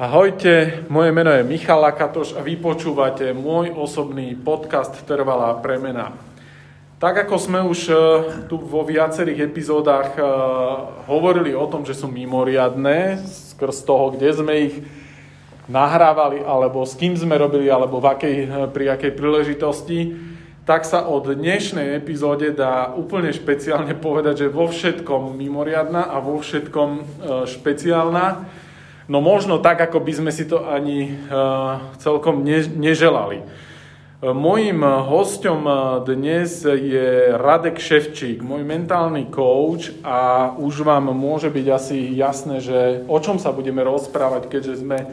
Ahojte, moje meno je Michal Lakatoš a vy počúvate môj osobný podcast Trvalá premena. Tak ako sme už e, tu vo viacerých epizódach e, hovorili o tom, že sú mimoriadné, skrz toho, kde sme ich nahrávali, alebo s kým sme robili, alebo v akej, e, pri akej príležitosti, tak sa od dnešnej epizóde dá úplne špeciálne povedať, že vo všetkom mimoriadná a vo všetkom špeciálna. No možno tak, ako by sme si to ani uh, celkom ne, neželali. Mojím hostom dnes je Radek Ševčík, môj mentálny coach a už vám môže byť asi jasné, že o čom sa budeme rozprávať, keďže sme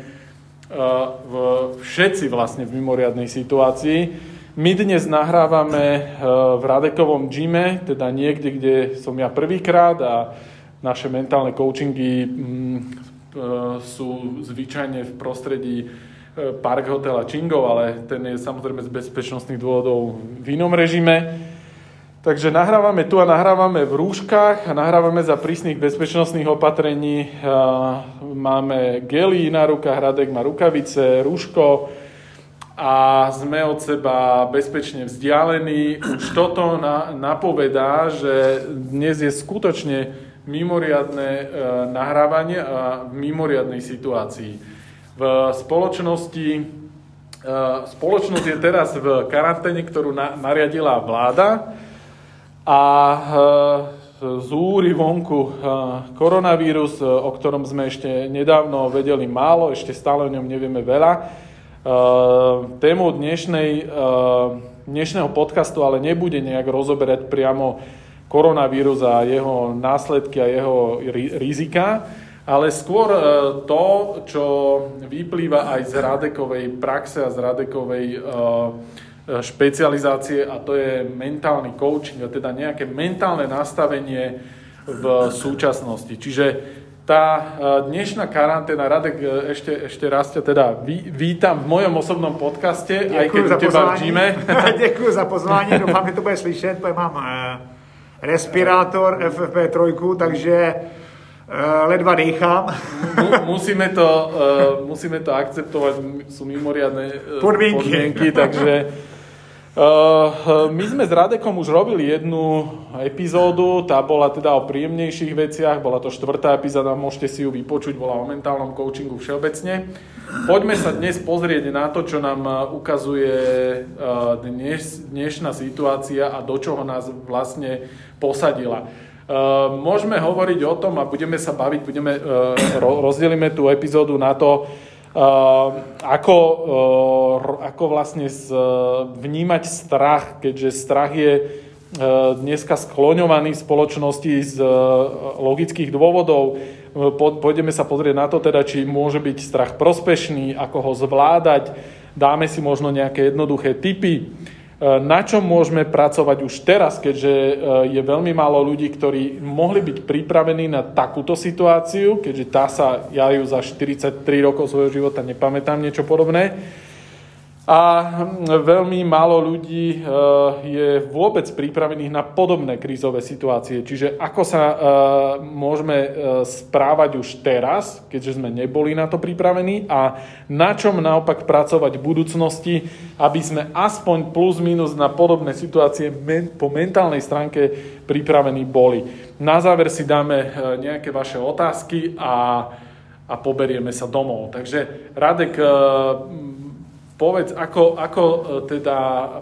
v, všetci vlastne v mimoriadnej situácii. My dnes nahrávame v Radekovom gyme, teda niekde, kde som ja prvýkrát a naše mentálne coachingy mm, E, sú zvyčajne v prostredí e, Park Hotela Čingov, ale ten je samozrejme z bezpečnostných dôvodov v inom režime. Takže nahrávame tu a nahrávame v rúškach a nahrávame za prísnych bezpečnostných opatrení. E, máme gely na rukách, Radek má rukavice, rúško a sme od seba bezpečne vzdialení. Už toto napovedá, že dnes je skutočne mimoriadne e, nahrávanie a v mimoriadnej situácii. V spoločnosti, e, spoločnosť je teraz v karanténe, ktorú na, nariadila vláda a e, zúri vonku koronavírus, o ktorom sme ešte nedávno vedeli málo, ešte stále o ňom nevieme veľa. Tému dnešnej, dnešného podcastu ale nebude nejak rozoberať priamo koronavírus a jeho následky a jeho rizika, ale skôr e, to, čo vyplýva aj z Radekovej praxe a z Radekovej e, e, špecializácie a to je mentálny coaching, a teda nejaké mentálne nastavenie v súčasnosti. Čiže tá dnešná karanténa, Radek, ešte, ešte raz ťa teda vítam v mojom osobnom podcaste, Děkuji aj keď za teba v gyme. Děkuji za pozvání, doufám, že to bude slyšet, protože mám respirátor FFP3, takže uh, ledva dýchám. musíme, to, uh, musíme to akceptovať, sú mimoriadne uh, podmienky. podmienky, takže my sme s Radekom už robili jednu epizódu, tá bola teda o príjemnejších veciach, bola to štvrtá epizóda, môžete si ju vypočuť, bola o mentálnom coachingu všeobecne. Poďme sa dnes pozrieť na to, čo nám ukazuje uh, dnes, dnešná situácia a do čoho nás vlastne posadila. Môžeme hovoriť o tom a budeme sa baviť, budeme, rozdelíme tú epizódu na to, ako, ehm, ako vlastne vnímať strach, keďže strach je ehm, dneska skloňovaný v spoločnosti z logických dôvodov. Pôjdeme sa pozrieť na to teda, či môže byť strach prospešný, ako ho zvládať. Dáme si možno nejaké jednoduché typy. E, na čom môžeme pracovať už teraz, keďže e, je veľmi málo ľudí, ktorí mohli byť pripravení na takúto situáciu, keďže tá sa, ja ju za 43 rokov svojho života nepamätám niečo podobné. A veľmi málo ľudí e, je vôbec pripravených na podobné krízové situácie. Čiže ako sa e, môžeme e, správať už teraz, keďže sme neboli na to pripravení a na čom naopak pracovať v budúcnosti, aby sme aspoň plus minus na podobné situácie po mentálnej stránke pripravení boli. Na záver si dáme nejaké vaše otázky a, a poberieme sa domov. Takže Radek, povedz, ako, ako e, teda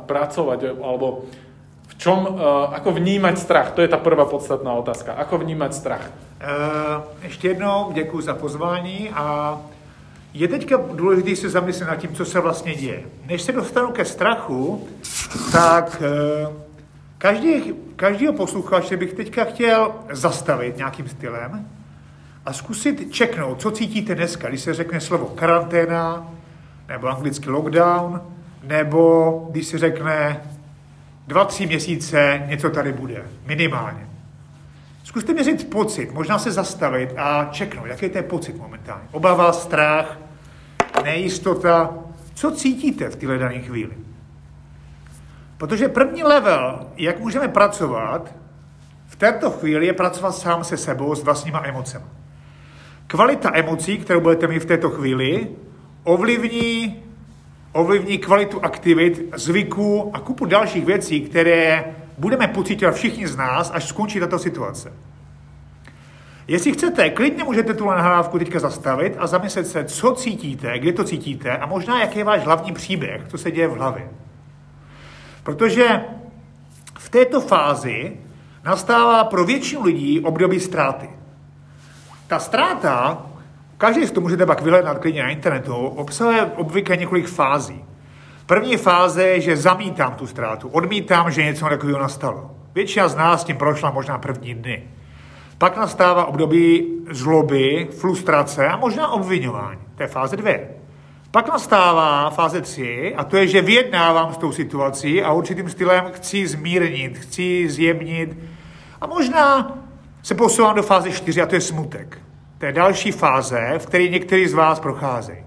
pracovať, alebo v čom, e, ako vnímať strach? To je ta prvá podstatná otázka. Ako vnímať strach? E, ještě jednou děkuji za pozvání a je teďka důležité se zamyslet nad tím, co se vlastně děje. Než se dostanu ke strachu, tak každý, každýho posluchače bych teďka chtěl zastavit nějakým stylem a zkusit čeknout, co cítíte dneska, když se řekne slovo karanténa, nebo anglicky lockdown, nebo když se řekne dva, tři měsíce něco tady bude, minimálně. Zkuste mi říct pocit, možná se zastavit a čeknout, jaký je ten pocit momentálně. Obava, strach, nejistota. Co cítíte v téhle dané chvíli? Protože první level, jak můžeme pracovat, v této chvíli je pracovat sám se sebou s vlastníma emocemi. kvalita emocí, kterou budete mít v této chvíli, ovlivní, ovlivní kvalitu aktivit, zvyků a kupu dalších věcí, které budeme pocitovat všichni z nás, až skončí tato situace. Jestli chcete, klidně můžete tu nahrávku teďka zastavit a zamyslet se, co cítíte, kde to cítíte a možná jaký je váš hlavní příběh, co se děje v hlavě. Protože v této fázi nastává pro většinu lidí období ztráty. Ta ztráta, každý z toho můžete pak vyhledat klidně na internetu, obsahuje obvykle několik fází. První fáze je, že zamítám tu ztrátu, odmítám, že něco takového nastalo. Většina z nás tím prošla možná první dny. Pak nastává období zloby, frustrace a možná obvinování. To je fáze dvě. Pak nastává fáze 3 a to je, že vyjednávám s tou situací a určitým stylem chci zmírnit, chci zjemnit a možná se posouvám do fáze 4 a to je smutek. Je další fáze, v které někteří z vás procházejí.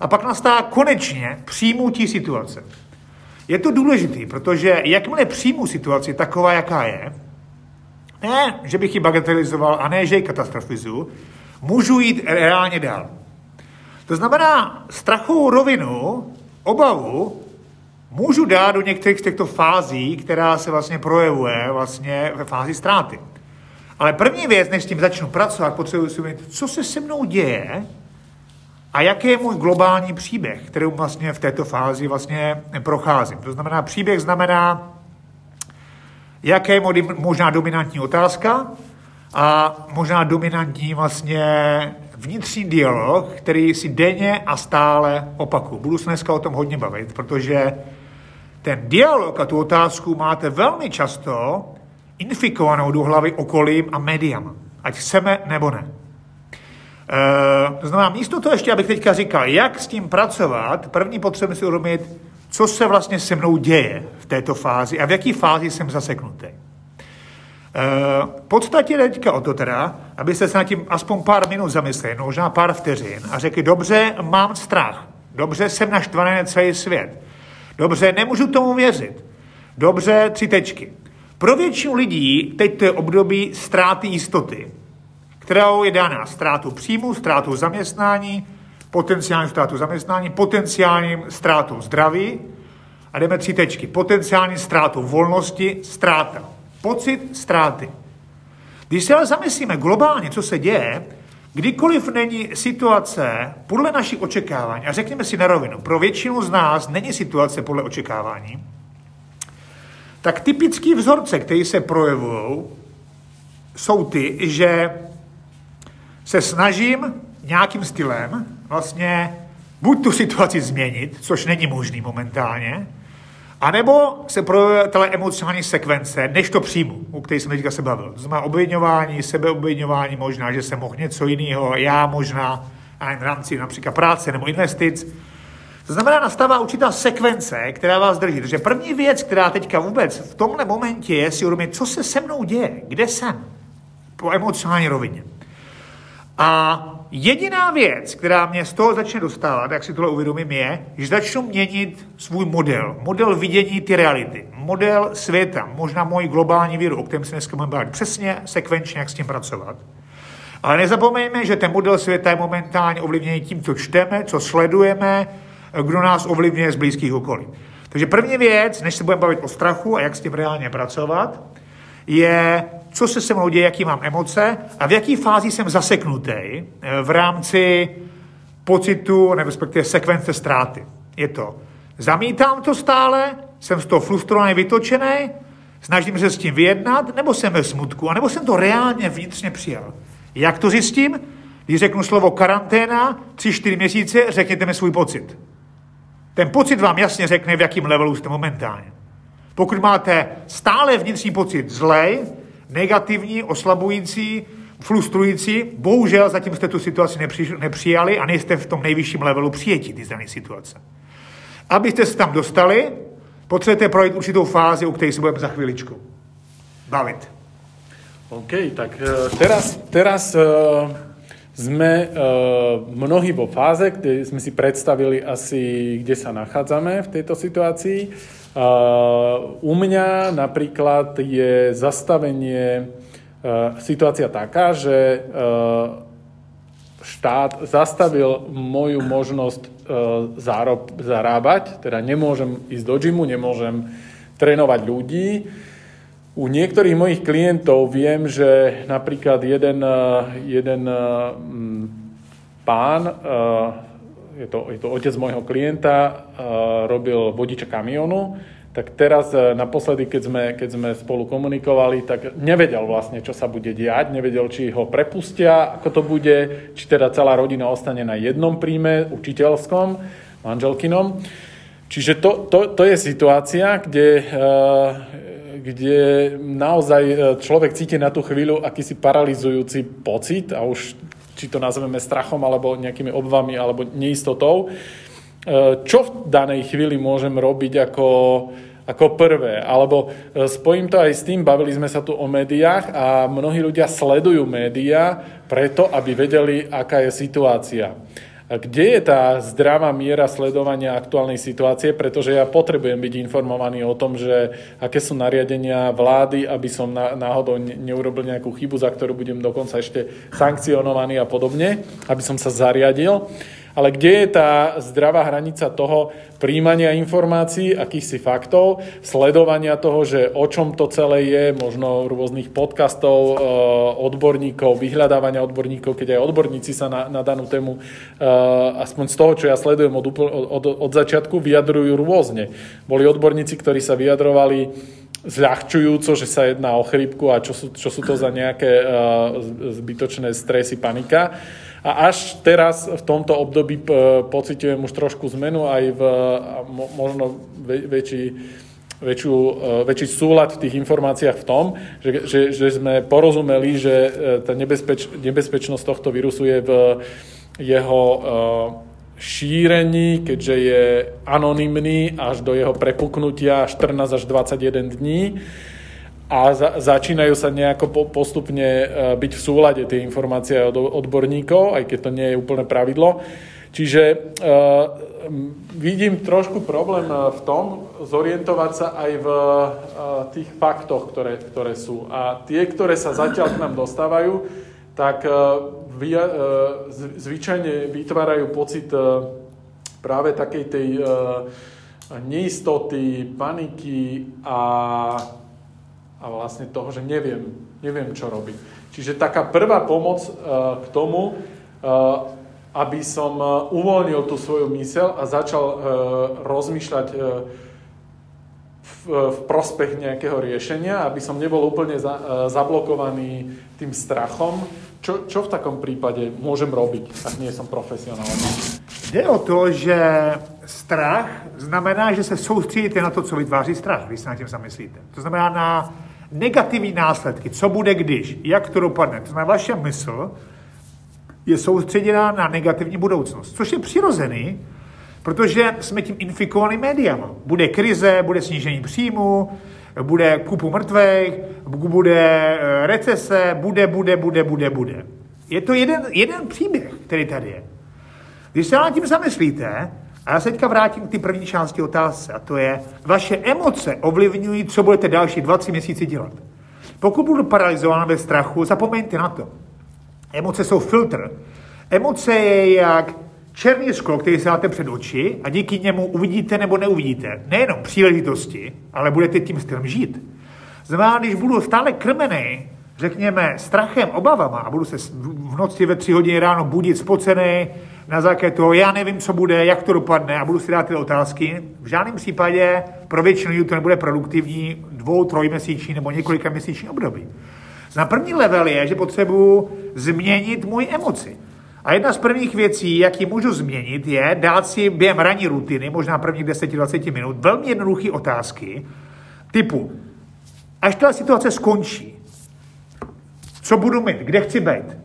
A pak nastává konečně přijmutí situace. Je to důležité, protože jakmile přijmu situaci taková, jaká je, ne, že bych ji bagatelizoval a ne, že ji katastrofizuju, můžu jít reálně dál. To znamená, strachovou rovinu, obavu, můžu dát do některých z těchto fází, která se vlastně projevuje vlastně ve fázi ztráty. Ale první věc, než s tím začnu pracovat, potřebuji si uvědomit, co se se mnou děje a jaký je můj globální příběh, který vlastně v této fázi vlastně procházím. To znamená, příběh znamená, jaké je možná dominantní otázka a možná dominantní vlastně vnitřní dialog, který si denně a stále opakuju. Budu se dneska o tom hodně bavit, protože ten dialog a tu otázku máte velmi často infikovanou do hlavy okolím a médiama. Ať chceme nebo ne. E, znamená, místo toho ještě, abych teďka říkal, jak s tím pracovat, první potřebujeme si uvědomit, co se vlastně se mnou děje v této fázi a v jaké fázi jsem zaseknutý. V podstatě teďka o to teda, abyste se nad tím aspoň pár minut zamysleli, no možná pár vteřin a řekli, dobře, mám strach, dobře, jsem naštvaný na celý svět, dobře, nemůžu tomu věřit, dobře, tři tečky. Pro většinu lidí teď to je období ztráty jistoty, kterou je daná ztrátu příjmu, ztrátu zaměstnání, potenciální ztrátu zaměstnání, potenciálním ztrátou zdraví a jdeme tři tečky. Potenciální ztrátu volnosti, ztráta. Pocit ztráty. Když se ale zamyslíme globálně, co se děje, kdykoliv není situace podle našich očekávání, a řekněme si na rovinu, pro většinu z nás není situace podle očekávání, tak typický vzorce, které se projevují, jsou ty, že se snažím nějakým stylem vlastně buď tu situaci změnit, což není možný momentálně, a nebo se projevuje tato emocionální sekvence, než to přijmu, u které jsem teďka se bavil. To znamená obvinování, sebeobvinování, možná, že jsem mohl něco jiného, já možná, a v rámci například práce nebo investic. To znamená, nastává určitá sekvence, která vás drží. Takže první věc, která teďka vůbec v tomhle momentě je si uvědomit, co se se mnou děje, kde jsem, po emocionální rovině. A jediná věc, která mě z toho začne dostávat, jak si tohle uvědomím, je, že začnu měnit svůj model, model vidění ty reality, model světa, možná moji globální víru, o kterém se dneska budeme bavit, přesně sekvenčně, jak s tím pracovat. Ale nezapomeňme, že ten model světa je momentálně ovlivněný tím, co čteme, co sledujeme, kdo nás ovlivňuje z blízkých okolí. Takže první věc, než se budeme bavit o strachu a jak s tím reálně pracovat, je, co se se mnou děje, jaký mám emoce a v jaký fázi jsem zaseknutý eh, v rámci pocitu, nebo respektive sekvence ztráty. Je to, zamítám to stále, jsem z toho frustrovaný, vytočený, snažím se s tím vyjednat, nebo jsem ve smutku, anebo jsem to reálně vnitřně přijal. Jak to zjistím? Když řeknu slovo karanténa, tři, čtyři měsíce, řekněte mi svůj pocit. Ten pocit vám jasně řekne, v jakém levelu jste momentálně. Pokud máte stále vnitřní pocit zlej, negativní, oslabující, frustrující, bohužel zatím jste tu situaci nepři, nepřijali a nejste v tom nejvyšším levelu přijetí ty dané situace. Abyste se tam dostali, potřebujete projít určitou fázi, u které se budeme za chviličku bavit. OK, tak uh, teraz, teraz uh, sme uh, mnohí vo fáze, kde sme si predstavili asi, kde sa nachádzame v tejto situácii. Uh, u mňa napríklad je zastavenie uh, situácia taká, že uh, štát zastavil moju možnosť zarob, zarábať, teda nemôžem ísť do gymu, nemôžem trénovať ľudí. U niektorých mojich klientov viem, že napríklad jeden, jeden pán, je to, je to otec môjho klienta, robil vodiča kamionu, tak teraz naposledy, keď sme, keď sme spolu komunikovali, tak nevedel vlastne, čo sa bude diať, nevedel, či ho prepustia, ako to bude, či teda celá rodina ostane na jednom príjme, učiteľskom, manželkinom. Čiže to, to, to je situácia, kde, kde naozaj e, človek cíti na tú chvíľu akýsi paralizujúci pocit a už či to nazveme strachom alebo nejakými obvami alebo neistotou E, čo v danej chvíli môžem robiť ako, ako prvé. Alebo e, spojím to aj s tým, bavili sme sa tu o médiách a mnohí ľudia sledujú médiá preto, aby vedeli, aká je situácia. Kde je tá zdravá miera sledovania aktuálnej situácie? Pretože ja potrebujem byť informovaný o tom, že aké sú nariadenia vlády, aby som náhodou neurobil nejakú chybu, za ktorú budem dokonca ešte sankcionovaný a podobne, aby som sa zariadil ale kde je tá zdravá hranica toho príjmania informácií, akýchsi faktov, sledovania toho, že o čom to celé je, možno rôznych podcastov, e, odborníkov, vyhľadávania odborníkov, keď aj odborníci sa na, na danú tému, e, aspoň z toho, čo ja sledujem od, od, od začiatku, vyjadrujú rôzne. Boli odborníci, ktorí sa vyjadrovali zľahčujúco, že sa jedná o chrypku a čo sú, čo sú to za nejaké uh, zbytočné stresy, panika. A až teraz v tomto období pocitujem už trošku zmenu aj v možno väčší, väčšiu, e, väčší súlad v tých informáciách v tom, že, že, že sme porozumeli, že e, tá nebezpeč, nebezpečnosť tohto vírusu je v jeho e, šírení, keďže je anonymný až do jeho prepuknutia 14 až 21 dní a za, začínajú sa nejako po, postupne e, byť v súlade tie informácie od odborníkov, aj keď to nie je úplne pravidlo. Čiže uh, vidím trošku problém v tom zorientovať sa aj v uh, tých faktoch, ktoré, ktoré sú. A tie, ktoré sa zatiaľ k nám dostávajú, tak uh, vy, uh, zvyčajne vytvárajú pocit uh, práve takej tej uh, neistoty, paniky a a vlastne toho, že neviem, neviem čo robiť. Čiže taká prvá pomoc uh, k tomu, uh, aby som uh, uvoľnil tú svoju mysel a začal rozmýšľať v, prospech nejakého riešenia, aby som nebol úplne za, zablokovaný tým strachom. Čo, čo v takom prípade môžem robiť, ak nie som profesionálny? Jde o to, že strach znamená, že se soustředíte na to, co vytváří strach, když se na tím zamyslíte. To znamená na negativní následky, co bude když, jak to dopadne. To znamená, vaše mysl je soustředěná na negativní budoucnost, což je přirozený, protože jsme tím infikovaný médiama. Bude krize, bude snížení příjmu, bude kupu mrtvých, bude eh, recese, bude, bude, bude, bude, bude. Je to jeden, jeden příběh, který tady je. Když se nad tím zamyslíte, a já se teďka vrátím k té první části otázce, a to je, vaše emoce ovlivňují, co budete další 20 měsíci dělat. Pokud budu paralizován ve strachu, zapomeňte na to. Emoce jsou filtr. Emoce je jak černý sklo, který se dáte před oči a díky němu uvidíte nebo neuvidíte nejenom příležitosti, ale budete tím stylem žít. Znamená, když budu stále krmený, řekněme, strachem, obavama a budu se v noci ve tři hodiny ráno budit spocený, na základě toho, já nevím, co bude, jak to dopadne a budu si dát ty otázky. V žádném případě pro většinu lidí to nebude produktivní dvou, trojměsíční nebo několika měsíční období. Na první level je, že potřebuji změnit můj emoci. A jedna z prvních věcí, jak ji můžu změnit, je dát si během ranní rutiny, možná prvních 10-20 minut, velmi jednoduché otázky, typu, až ta situace skončí, co budu mít, kde chci být,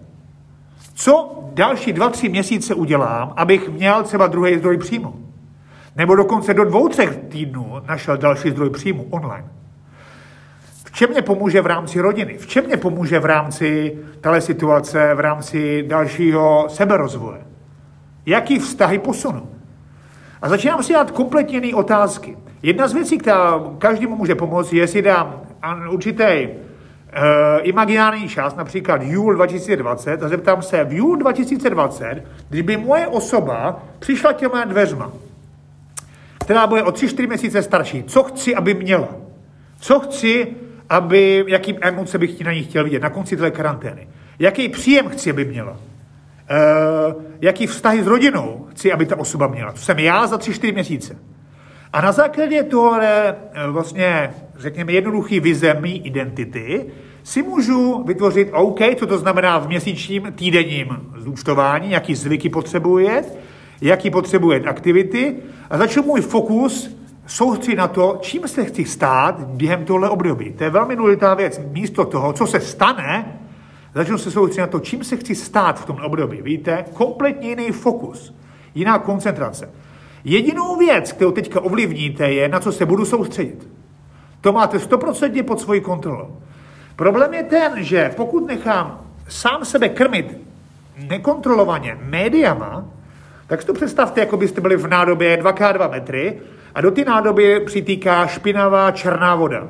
co další dva, tři měsíce udělám, abych měl třeba druhý zdroj příjmu. Nebo dokonce do dvou, třech týdnů našel další zdroj příjmu online. V čem mě pomůže v rámci rodiny? V čem mě pomůže v rámci téhle situace, v rámci dalšího seberozvoje? Jaký vztahy posunu? A začínám si dát kompletně otázky. Jedna z věcí, která každému může pomoct, je, jestli dám určitý imaginární čas, například júl 2020, a zeptám se, v júl 2020, kdyby moje osoba přišla těma dveřma, která bude o 3-4 měsíce starší, co chci, aby měla? Co chci, aby, jaký emoce bych na ní chtěl vidět na konci té karantény? Jaký příjem chci, aby měla? Uh, jaký vztahy s rodinou chci, aby ta osoba měla? To jsem já za 3-4 měsíce. A na základě tohle vlastně, řekněme, jednoduchý vize mý identity si můžu vytvořit OK, co to znamená v měsíčním týdenním zúčtování, jaký zvyky potřebuje, jaký potřebuje aktivity a začnu můj fokus soustředit na to, čím se chci stát během tohle období. To je velmi důležitá věc. Místo toho, co se stane, začnu se soustředit na to, čím se chci stát v tom období. Víte, kompletně jiný fokus, jiná koncentrace. Jedinou věc, kterou teďka ovlivníte, je, na co se budu soustředit. To máte 100% pod svojí kontrolou. Problém je ten, že pokud nechám sám sebe krmit nekontrolovaně médiama, tak si to představte, jako byste byli v nádobě 2x2 metry a do té nádoby přitýká špinavá černá voda.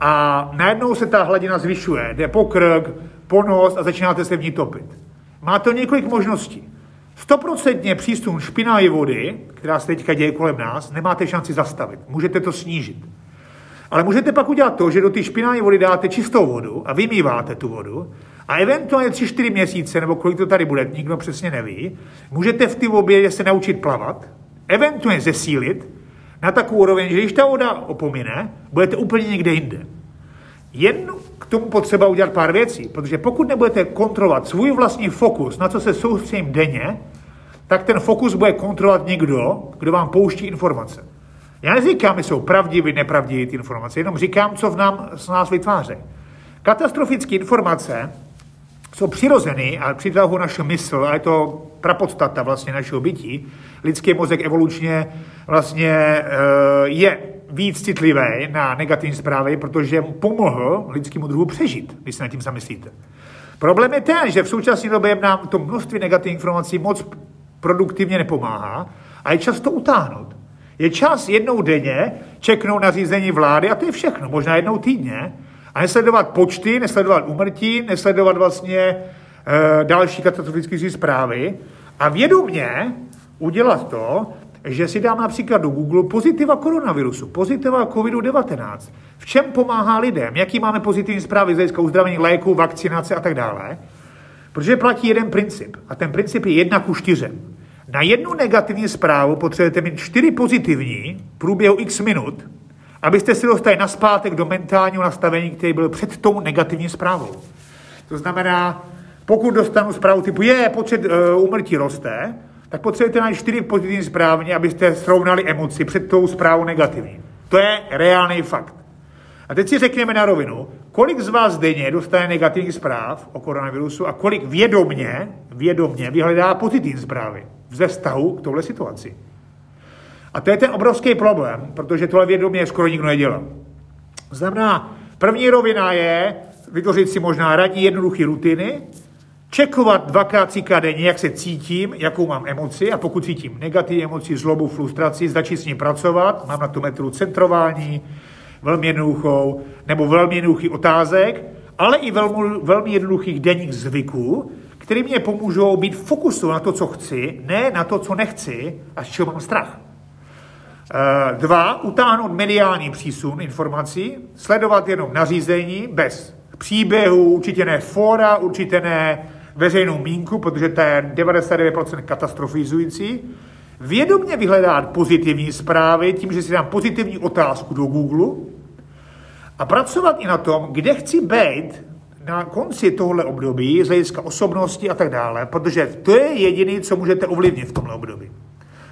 A najednou se ta hladina zvyšuje, jde po krk, po nos a začínáte se v ní topit. Má to několik možností. Stoprocentně přísun špinavé vody, která se teďka děje kolem nás, nemáte šanci zastavit. Můžete to snížit. Ale můžete pak udělat to, že do té špinavé vody dáte čistou vodu a vymýváte tu vodu a eventuálně 3-4 měsíce, nebo kolik to tady bude, nikdo přesně neví, můžete v té obědě se naučit plavat, eventuálně zesílit na takovou úroveň, že když ta voda opomine, budete úplně někde jinde. Jen k tomu potřeba udělat pár věcí, protože pokud nebudete kontrolovat svůj vlastní fokus, na co se soustředím denně, tak ten fokus bude kontrolovat někdo, kdo vám pouští informace. Já neříkám, jsou pravdivé, nepravdivé ty informace, jenom říkám, co v nám, z nás vytváří. Katastrofické informace jsou přirozený a přitahují naši mysl a je to prapodstata vlastně našeho bytí. Lidský mozek evolučně vlastně eh, je víc citlivý na negativní zprávy, protože pomohl lidskému druhu přežít, když se nad tím zamyslíte. Problém je ten, že v současné době nám to množství negativních informací moc produktivně nepomáhá a je čas to utáhnout. Je čas jednou denně čeknout na řízení vlády a to je všechno, možná jednou týdně, a nesledovat počty, nesledovat umrtí, nesledovat vlastně e, další katastrofické zprávy a vědomě udělat to, že si dám například do Google pozitiva koronavirusu, pozitiva COVID-19. V čem pomáhá lidem? Jaký máme pozitivní zprávy z hlediska uzdravení léků, vakcinace a tak dále? Protože platí jeden princip. A ten princip je jedna ku čtyřem. Na jednu negativní zprávu potřebujete mít čtyři pozitivní v průběhu x minut, abyste se dostali naspátek do mentálního nastavení, který byl před tou negativní zprávou. To znamená, pokud dostanu zprávu typu je, počet uh, úmrtí roste, tak potřebujete najít čtyři pozitivní zprávy, abyste srovnali emoci před tou zprávou negativní. To je reálný fakt. A teď si řekněme na rovinu, kolik z vás denně dostane negativních zpráv o koronavirusu a kolik vědomně, vědomně vyhledá pozitivní zprávy ze vztahu k touhle situaci. A to je ten obrovský problém, protože tohle vědomě skoro nikdo nedělá. Znamená, první rovina je vytvořit si možná radní jednoduché rutiny, čekovat dvakrát, třikrát denně, jak se cítím, jakou mám emoci a pokud cítím negativní emoci, zlobu, frustraci, začít s ní pracovat, mám na to metodu centrování, velmi jednoduchou, nebo velmi jednoduchý otázek, ale i velmi, velmi jednoduchých denních zvyků, které mě pomůžou být fokusu na to, co chci, ne na to, co nechci a z čeho mám strach. Eh, dva, utáhnout mediální přísun informací, sledovat jenom nařízení bez příběhu, určitě ne fora, určitě ne veřejnou mínku, protože to je 99% katastrofizující. Vědomně vyhledat pozitivní zprávy tím, že si dám pozitivní otázku do Google a pracovat i na tom, kde chci být na konci tohle období z hlediska osobnosti a tak dále, protože to je jediné, co můžete ovlivnit v tomhle období.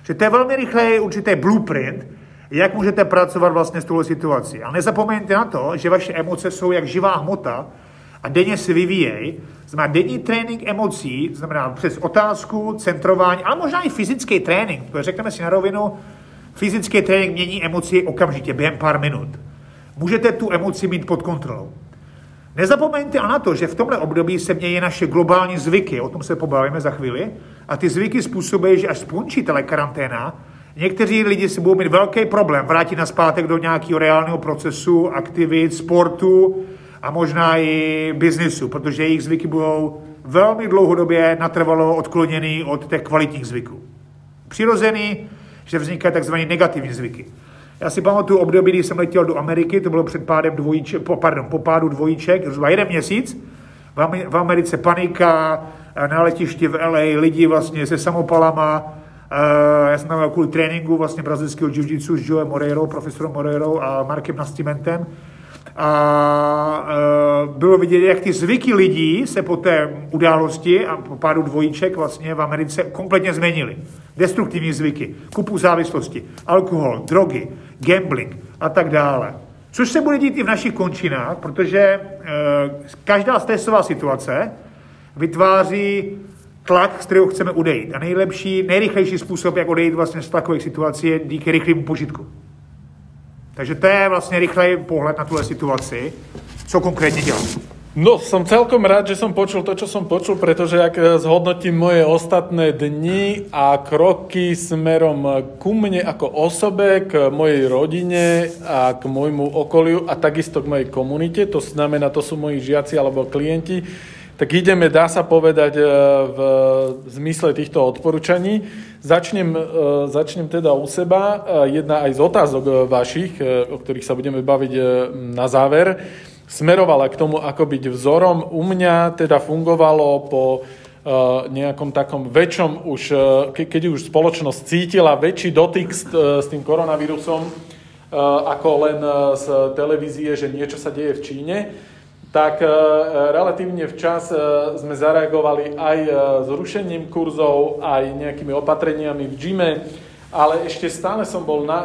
Že to je velmi rychlý určitý blueprint, jak můžete pracovat vlastně s touhle situací. A nezapomeňte na to, že vaše emoce jsou jak živá hmota a denně se vyvíjejí. Znamená denní trénink emocí, znamená přes otázku, centrování, ale možná i fyzický trénink. Protože řekneme si na rovinu, fyzický trénink mění emoci okamžitě, během pár minut. Můžete tu emoci mít pod kontrolou. Nezapomeňte na to, že v tomhle období se mění naše globální zvyky, o tom se pobavíme za chvíli, a ty zvyky způsobí, že až skončí karanténa, někteří lidi si budou mít velký problém vrátit na zpátek do nějakého reálného procesu, aktivit, sportu a možná i biznisu, protože jejich zvyky budou velmi dlouhodobě natrvalo odkloněný od těch kvalitních zvyků. Přirozený, že vznikají tzv. negativní zvyky. Já si pamatuju období, kdy jsem letěl do Ameriky, to bylo před pádem dvojíček, po, pardon, po pádu dvojíček, zhruba jeden měsíc, v Americe panika, na letišti v LA lidi vlastně se samopalama, já jsem tam kvůli tréninku vlastně brazilského jiu-jitsu s Joe Moreiro, profesorem Moreiro a Markem Nastimentem, a bylo vidět, jak ty zvyky lidí se po té události a po pádu dvojíček vlastně v Americe kompletně změnily. Destruktivní zvyky, kupu závislosti, alkohol, drogy, gambling a tak dále. Což se bude dít i v našich končinách, protože e, každá stresová situace vytváří tlak, z kterého chceme odejít. A nejlepší, nejrychlejší způsob, jak odejít vlastně z takových situací, je díky rychlému požitku. Takže to je vlastne rýchlej pohľad na túhle situaci, co konkrétne dělám. No, som celkom rád, že som počul to, čo som počul, pretože ak zhodnotím moje ostatné dni a kroky smerom ku mne ako osobe, k mojej rodine a k môjmu okoliu a takisto k mojej komunite, to znamená, to sú moji žiaci alebo klienti, tak ideme, dá sa povedať, e, v zmysle týchto odporúčaní. Začnem, e, začnem teda u seba. E, jedna aj z otázok vašich, o ktorých sa budeme baviť na záver, smerovala k tomu, ako byť vzorom. U mňa teda fungovalo po nejakom takom väčšom už, keď už spoločnosť cítila väčší dotyk s, s tým koronavírusom, ako len z televízie, že niečo sa deje v Číne, tak e, relatívne včas e, sme zareagovali aj e, zrušením kurzov, aj nejakými opatreniami v gyme, ale ešte stále som bol na,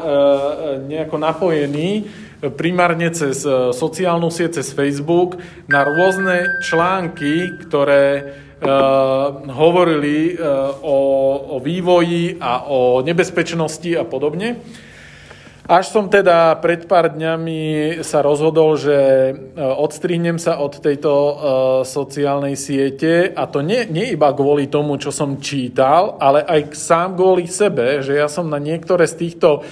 nejako napojený primárne cez sociálnu sieť, cez Facebook, na rôzne články, ktoré hovorili o, o vývoji a o nebezpečnosti a podobne. Až som teda pred pár dňami sa rozhodol, že e, odstrihnem sa od tejto uh, sociálnej siete. A to nie, nie iba kvôli tomu, čo som čítal, ale aj sám kvôli sebe, že ja som na niektoré z týchto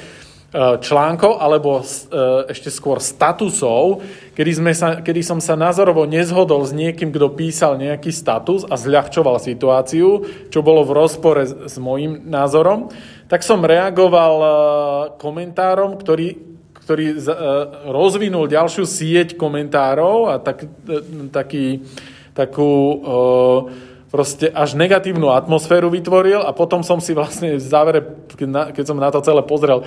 článkov alebo uh, ešte skôr statusov, kedy, sme sa, kedy som sa názorovo nezhodol s niekým, kto písal nejaký status a zľahčoval situáciu, čo bolo v rozpore s, s môjim názorom, tak som reagoval e, komentárom, ktorý, ktorý e, rozvinul ďalšiu sieť komentárov a tak, e, taký, takú proste až negatívnu atmosféru vytvoril a potom som si vlastne v závere, keď som na to celé pozrel,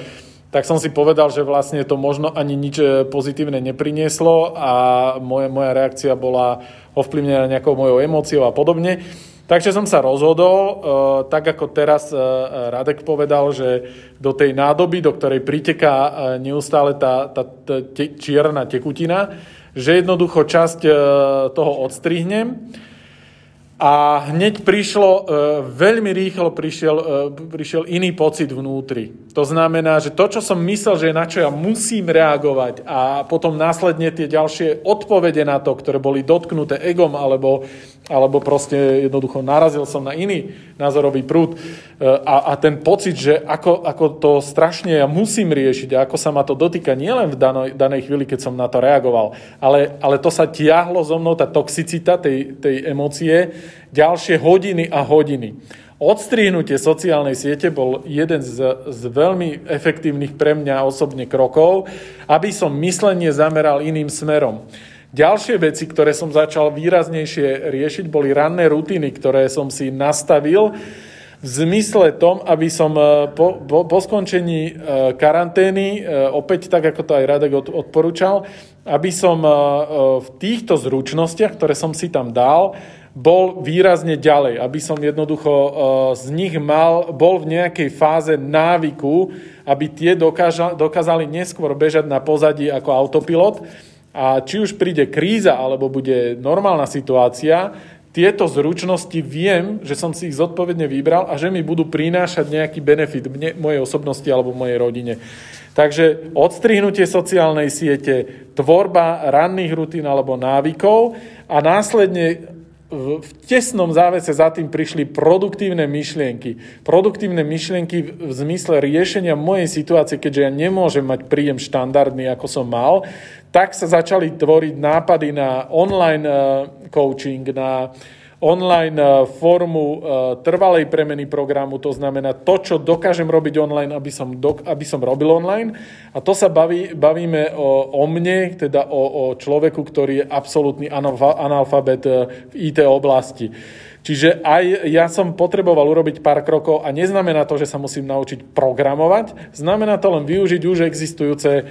tak som si povedal, že vlastne to možno ani nič pozitívne neprinieslo a moja, moja reakcia bola ovplyvnená nejakou mojou emóciou a podobne. Takže som sa rozhodol, e, tak ako teraz e, Radek povedal, že do tej nádoby, do ktorej priteká e, neustále tá, tá, tá čierna tekutina, že jednoducho časť toho odstrihnem a hneď prišlo, e, veľmi rýchlo prišiel, e, prišiel iný pocit vnútri. To znamená, že to, čo som myslel, že na čo ja musím reagovať a potom následne tie ďalšie odpovede na to, ktoré boli dotknuté egom alebo, alebo proste jednoducho narazil som na iný názorový prúd e, a, a ten pocit, že ako, ako to strašne ja musím riešiť a ako sa ma to dotýka nielen v danej, danej chvíli, keď som na to reagoval, ale, ale to sa tiahlo so mnou, tá toxicita tej, tej emócie, ďalšie hodiny a hodiny. Odstrihnutie sociálnej siete bol jeden z, z veľmi efektívnych pre mňa osobne krokov, aby som myslenie zameral iným smerom. Ďalšie veci, ktoré som začal výraznejšie riešiť, boli ranné rutiny, ktoré som si nastavil v zmysle tom, aby som e, po, po, po skončení e, karantény, e, opäť tak, ako to aj Radek odporúčal, aby som v týchto zručnostiach, ktoré som si tam dal, bol výrazne ďalej, aby som jednoducho eh, z nich mal, bol v nejakej fáze návyku, aby tie dokáža, dokázali neskôr bežať na pozadí ako autopilot. A či už príde kríza, alebo bude normálna situácia, tieto zručnosti viem, že som si ich zodpovedne vybral a že mi budú prinášať nejaký benefit mne, mojej osobnosti alebo mojej rodine. Takže odstrihnutie sociálnej siete, tvorba ranných rutín alebo návykov a následne v tesnom závese za tým prišli produktívne myšlienky. Produktívne myšlienky v zmysle riešenia mojej situácie, keďže ja nemôžem mať príjem štandardný, ako som mal, tak sa začali tvoriť nápady na online eh, coaching, na online eh, formu eh, trvalej premeny programu, to znamená to, čo dokážem robiť online, aby som, do, aby som robil online. A to sa baví, bavíme o, o mne, teda o, o človeku, ktorý je absolútny analfabet eh, v IT oblasti. Čiže aj ja som potreboval urobiť pár krokov a neznamená to, že sa musím naučiť programovať. Znamená to len využiť už existujúce e,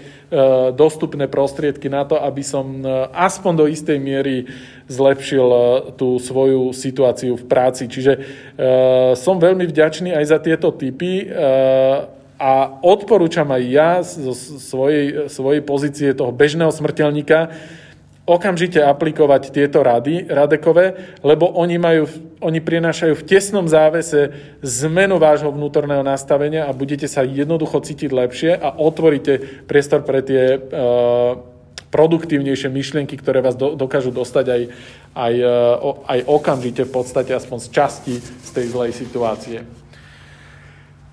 dostupné prostriedky na to, aby som e, aspoň do istej miery zlepšil e, tú svoju situáciu v práci. Čiže som veľmi vďačný aj za tieto typy. A odporúčam aj ja zo svojej, svojej pozície toho bežného smrteľníka, okamžite aplikovať tieto rady radekové, lebo oni, majú, oni prinášajú v tesnom závese zmenu vášho vnútorného nastavenia a budete sa jednoducho cítiť lepšie a otvoríte priestor pre tie uh, produktívnejšie myšlienky, ktoré vás do, dokážu dostať aj, aj, uh, aj okamžite v podstate aspoň z časti z tej zlej situácie.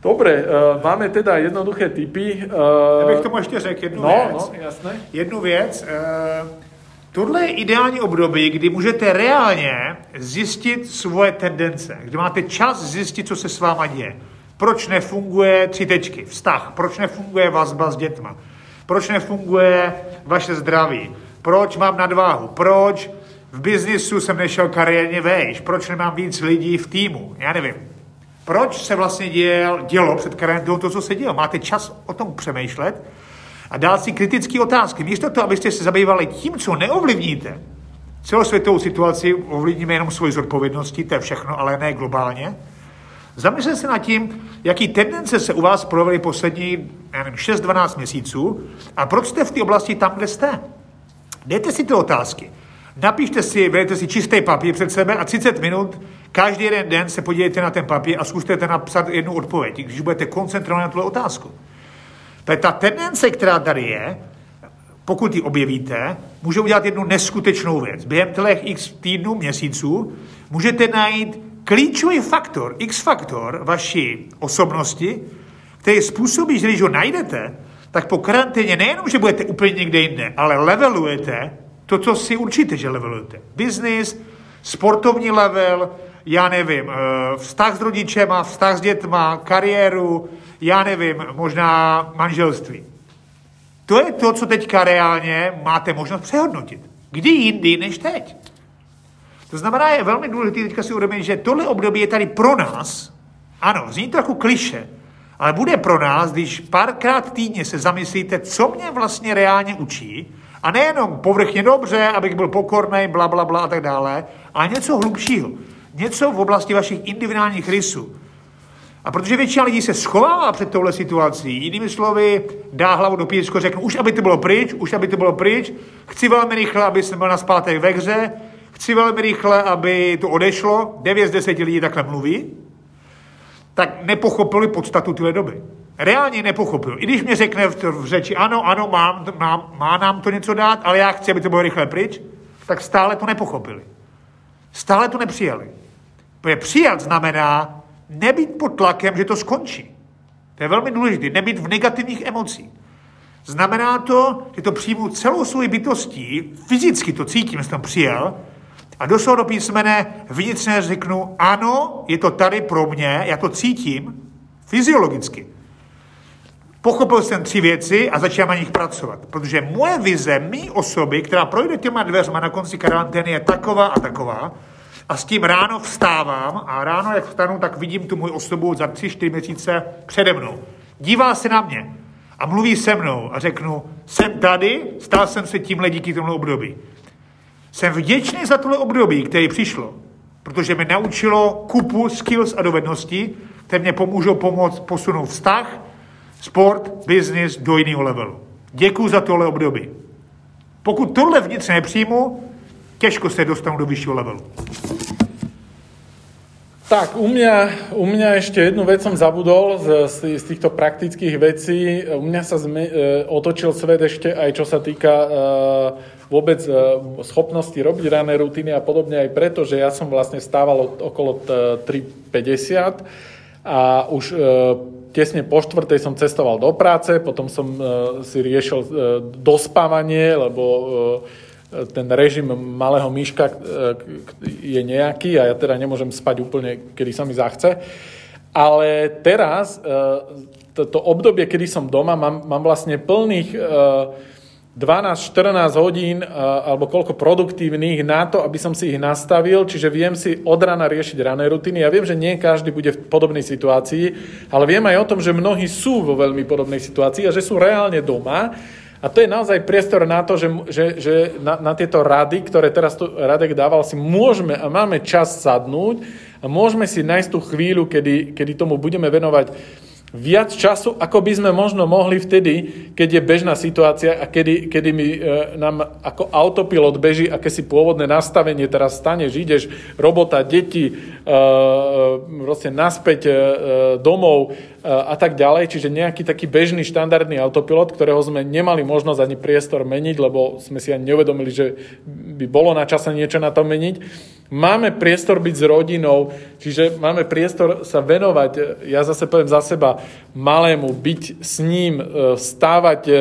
Dobre, uh, máme teda jednoduché typy. Uh, ja bych tomu ještě řekl jednu no, věc. No, jasné. Jednu věc. Uh, Tohle je ideální období, kdy můžete reálně zjistit svoje tendence, kdy máte čas zjistit, co se s váma děje. Proč nefunguje tři tečky, vztah, proč nefunguje vazba s dětma, proč nefunguje vaše zdraví, proč mám nadváhu, proč v biznisu jsem nešel kariérně vejš, proč nemám víc lidí v týmu, já nevím. Proč se vlastně dělo, dělo před kariérou to, co se dělo? Máte čas o tom přemýšlet a dát si kritické otázky. Místo toho, abyste se zabývali tím, co neovlivníte, celosvětovou situaci ovlivníme jenom svoji zodpovědnosti, to je všechno, ale ne globálně. Zamyslete se nad tím, jaký tendence se u vás projevily poslední 6-12 měsíců a proč jste v té oblasti tam, kde jste. Dejte si ty otázky. Napište si, vezměte si čistý papír před sebe a 30 minut každý jeden den se podívejte na ten papír a zkuste napsat jednu odpověď, když budete koncentrovat na tuhle otázku. To ta tendence, která tady je, pokud ji objevíte, může udělat jednu neskutečnou věc. Během těch x týdnů, měsíců můžete najít klíčový faktor, x faktor vaší osobnosti, který způsobí, že když ho najdete, tak po karanténě nejenom, že budete úplně někde jinde, ale levelujete to, co si určitě, že levelujete. Business, sportovní level, já nevím, eh, vztah s rodičema, vztah s dětma, kariéru, já nevím, možná manželství. To je to, co teďka reálně máte možnost přehodnotit. Kdy jindy než teď. To znamená, je velmi důležité teďka si uvědomit, že tohle období je tady pro nás. Ano, zní jako kliše, ale bude pro nás, když párkrát týdně se zamyslíte, co mě vlastně reálně učí, a nejenom povrchně dobře, abych byl pokorný, bla, bla, bla a tak dále, ale něco hlubšího. Něco v oblasti vašich individuálních rysů. A protože většina lidí se schovává před touhle situací, jinými slovy, dá hlavu do písku, řeknu, už aby to bylo pryč, už aby to bylo pryč, chci velmi rychle, aby jsem byl na zpátek ve hře, chci velmi rychle, aby to odešlo, 9 z 10 lidí takhle mluví, tak nepochopili podstatu téhle doby. Reálně nepochopil. I když mě řekne v, v řeči, ano, ano, mám, mám, má nám to něco dát, ale já chci, aby to bylo rychle pryč, tak stále to nepochopili. Stále to nepřijali. Protože přijat znamená nebýt pod tlakem, že to skončí. To je velmi důležité. Nebýt v negativních emocích. Znamená to, že to přijmu celou svou bytostí, fyzicky to cítím, že jsem přijel, a doslova do písmene vnitřně řeknu, ano, je to tady pro mě, já to cítím fyziologicky. Pochopil jsem tři věci a začínám na nich pracovat. Protože moje vize, mý osoby, která projde těma dveřma na konci karantény, je taková a taková, a s tím ráno vstávám a ráno, jak vstanu, tak vidím tu můj osobu za tři, čtyři měsíce přede mnou. Dívá se na mě a mluví se mnou a řeknu, jsem tady, stal jsem se tímhle díky tomu období. Jsem vděčný za tohle období, které přišlo, protože mi naučilo kupu skills a dovedností, které mě pomůžou pomoct posunout vztah, sport, business do jiného levelu. Děkuji za tohle období. Pokud tohle vnitřně nepřijmu, těžko se dostanu do vyššího levelu. Tak, u mňa, u mňa ešte jednu vec som zabudol z, z, týchto praktických vecí. U mňa sa zme, e, otočil svet ešte aj čo sa týka e, vôbec e, schopnosti robiť rané rutiny a podobne aj preto, že ja som vlastne stával okolo 3.50 a už e, tesne po štvrtej som cestoval do práce, potom som e, si riešil e, dospávanie, lebo e, ten režim malého myška e, je nejaký a ja teda nemôžem spať úplne, kedy sa mi zachce. Ale teraz, e, to obdobie, kedy som doma, mám, mám vlastne plných 12-14 e, hodín alebo koľko produktívnych na to, aby som si ich nastavil, čiže viem si od rana riešiť rané rutiny. Ja viem, že nie každý bude v podobnej situácii, ale viem aj o tom, že mnohí sú vo veľmi podobnej situácii a že sú reálne doma a to je naozaj priestor na to, že, že, že na, na tieto rady, ktoré teraz tu Radek dával, si môžeme a máme čas sadnúť a môžeme si nájsť tú chvíľu, kedy, kedy tomu budeme venovať viac času, ako by sme možno mohli vtedy, keď je bežná situácia a kedy, kedy mi, e, nám ako autopilot beží akési pôvodné nastavenie, teraz staneš, ideš, robota, deti, e, proste naspäť e, domov e, a tak ďalej, čiže nejaký taký bežný štandardný autopilot, ktorého sme nemali možnosť ani priestor meniť, lebo sme si ani neuvedomili, že by bolo na čase niečo na to meniť. Máme priestor byť s rodinou, čiže máme priestor sa venovať, ja zase poviem za seba, malému, byť s ním, e, vstávať e,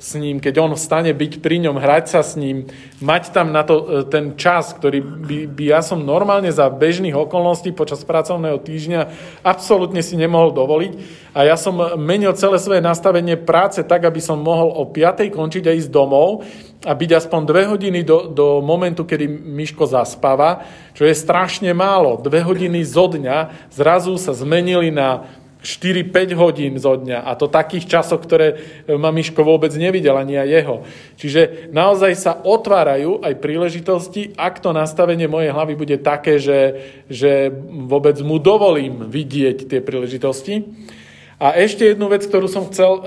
s ním, keď on vstane, byť pri ňom, hrať sa s ním, mať tam na to e, ten čas, ktorý by, by ja som normálne za bežných okolností počas pracovného týždňa absolútne si nemohol dovoliť. A ja som menil celé svoje nastavenie práce tak, aby som mohol o 5. končiť a ísť domov a byť aspoň dve hodiny do, do momentu, kedy Miško zaspáva, čo je strašne málo. Dve hodiny zo dňa zrazu sa zmenili na 4-5 hodín zo dňa a to takých časoch, ktoré ma Miško vôbec nevidel, ani aj jeho. Čiže naozaj sa otvárajú aj príležitosti, ak to nastavenie mojej hlavy bude také, že, že vôbec mu dovolím vidieť tie príležitosti. A ešte jednu vec, ktorú som chcel uh,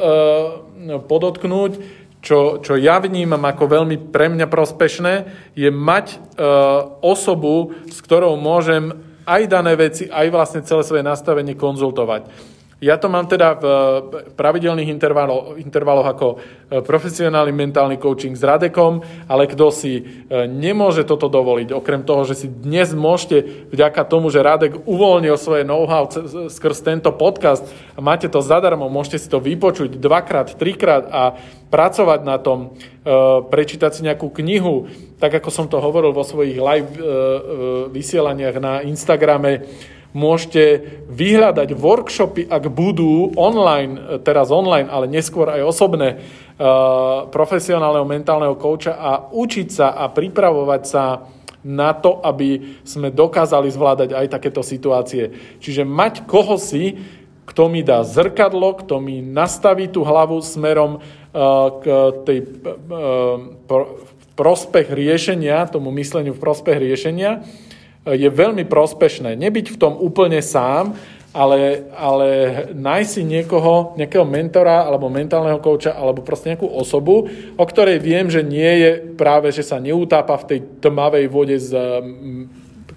podotknúť, čo, čo ja vnímam ako veľmi pre mňa prospešné, je mať e, osobu, s ktorou môžem aj dané veci, aj vlastne celé svoje nastavenie konzultovať. Ja to mám teda v pravidelných intervaloch, intervaloch ako e, profesionálny mentálny coaching s Radekom, ale kto si e, nemôže toto dovoliť, okrem toho, že si dnes môžete vďaka tomu, že Radek uvoľnil svoje know-how skrz tento podcast a máte to zadarmo, môžete si to vypočuť dvakrát, trikrát a pracovať na tom, prečítať si nejakú knihu, tak ako som to hovoril vo svojich live vysielaniach na Instagrame, Môžete vyhľadať workshopy, ak budú online, teraz online, ale neskôr aj osobné, eh, profesionálneho mentálneho kouča a učiť sa a pripravovať sa na to, aby sme dokázali zvládať aj takéto situácie. Čiže mať koho si, kto mi dá zrkadlo, kto mi nastaví tú hlavu smerom eh, k tej prospech riešenia, tomu mysleniu v prospech riešenia, je veľmi prospešné. Nebyť v tom úplne sám, ale, ale nájsť si niekoho, nejakého mentora alebo mentálneho kouča alebo proste nejakú osobu, o ktorej viem, že nie je práve, že sa neutápa v tej tmavej vode, z,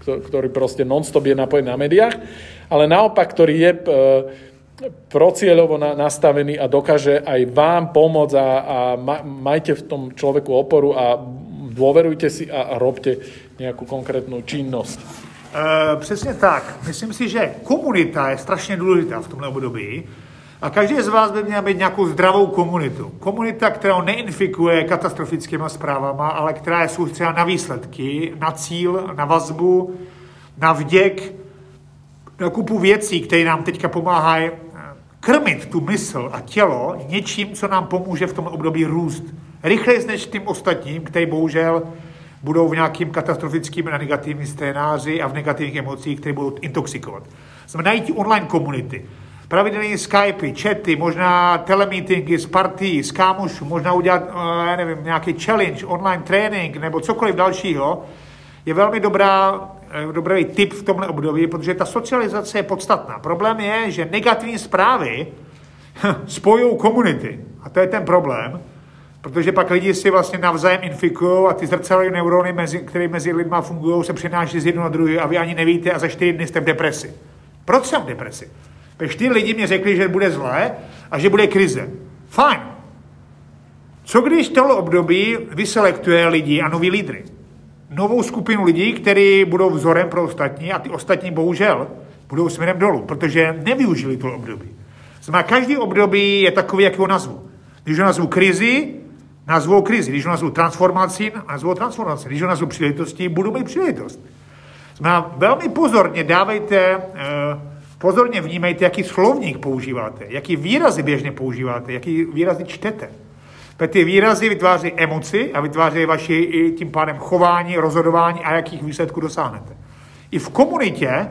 ktorý proste non-stop je napojený na médiách, ale naopak, ktorý je e, procieľovo nastavený a dokáže aj vám pomôcť a, a majte v tom človeku oporu a dôverujte si a, a robte nějakou konkrétnou činnost. E, přesně tak. Myslím si, že komunita je strašně důležitá v tomhle období. A každý z vás by měl být nějakou zdravou komunitu. Komunita, která neinfikuje katastrofickými zprávama, ale která je soustředěna na výsledky, na cíl, na vazbu, na vděk, na kupu věcí, které nám teďka pomáhají eh, krmit tu mysl a tělo něčím, co nám pomůže v tom období růst. Rychleji než tím ostatním, který bohužel budou v nějakým katastrofickým a negativním scénáři a v negativních emocích, které budou intoxikovat. Jsme najít online komunity, pravidelné Skypey, chaty, možná telemeetingy z partí, z kámošů, možná udělat, eh, nevím, nějaký challenge, online trénink nebo cokoliv dalšího, je velmi dobrá, eh, dobrý tip v tomhle období, protože ta socializace je podstatná. Problém je, že negativní zprávy spojují komunity. A to je ten problém. Protože pak lidi si vlastně navzájem infikují a ty zrcadlové neurony, mezi, které mezi lidma fungují, se přenáší z jednoho na druhý a vy ani nevíte a za čtyři dny jste v depresi. Proč jsem v depresi? Protože čtyři lidi mě řekli, že bude zlé a že bude krize. Fajn. Co když tohle období vyselektuje lidi a noví lídry? Novou skupinu lidí, kteří budou vzorem pro ostatní a ty ostatní bohužel budou směrem dolů, protože nevyužili to období. Znamená, každý období je takový, jak ho nazvu. Když ho nazvu krizi, nazvu krizi. Když ho nazvu transformací, nazvu transformaci. Když ho nazvu příležitostí, budu mít příležitost. Znamená, velmi pozorně dávejte, eh, pozorně vnímejte, jaký slovník používáte, jaký výrazy běžně používáte, jaký výrazy čtete. Protože ty výrazy vytváří emoci a vytváří vaši i tím pádem chování, rozhodování a jakých výsledků dosáhnete. I v komunitě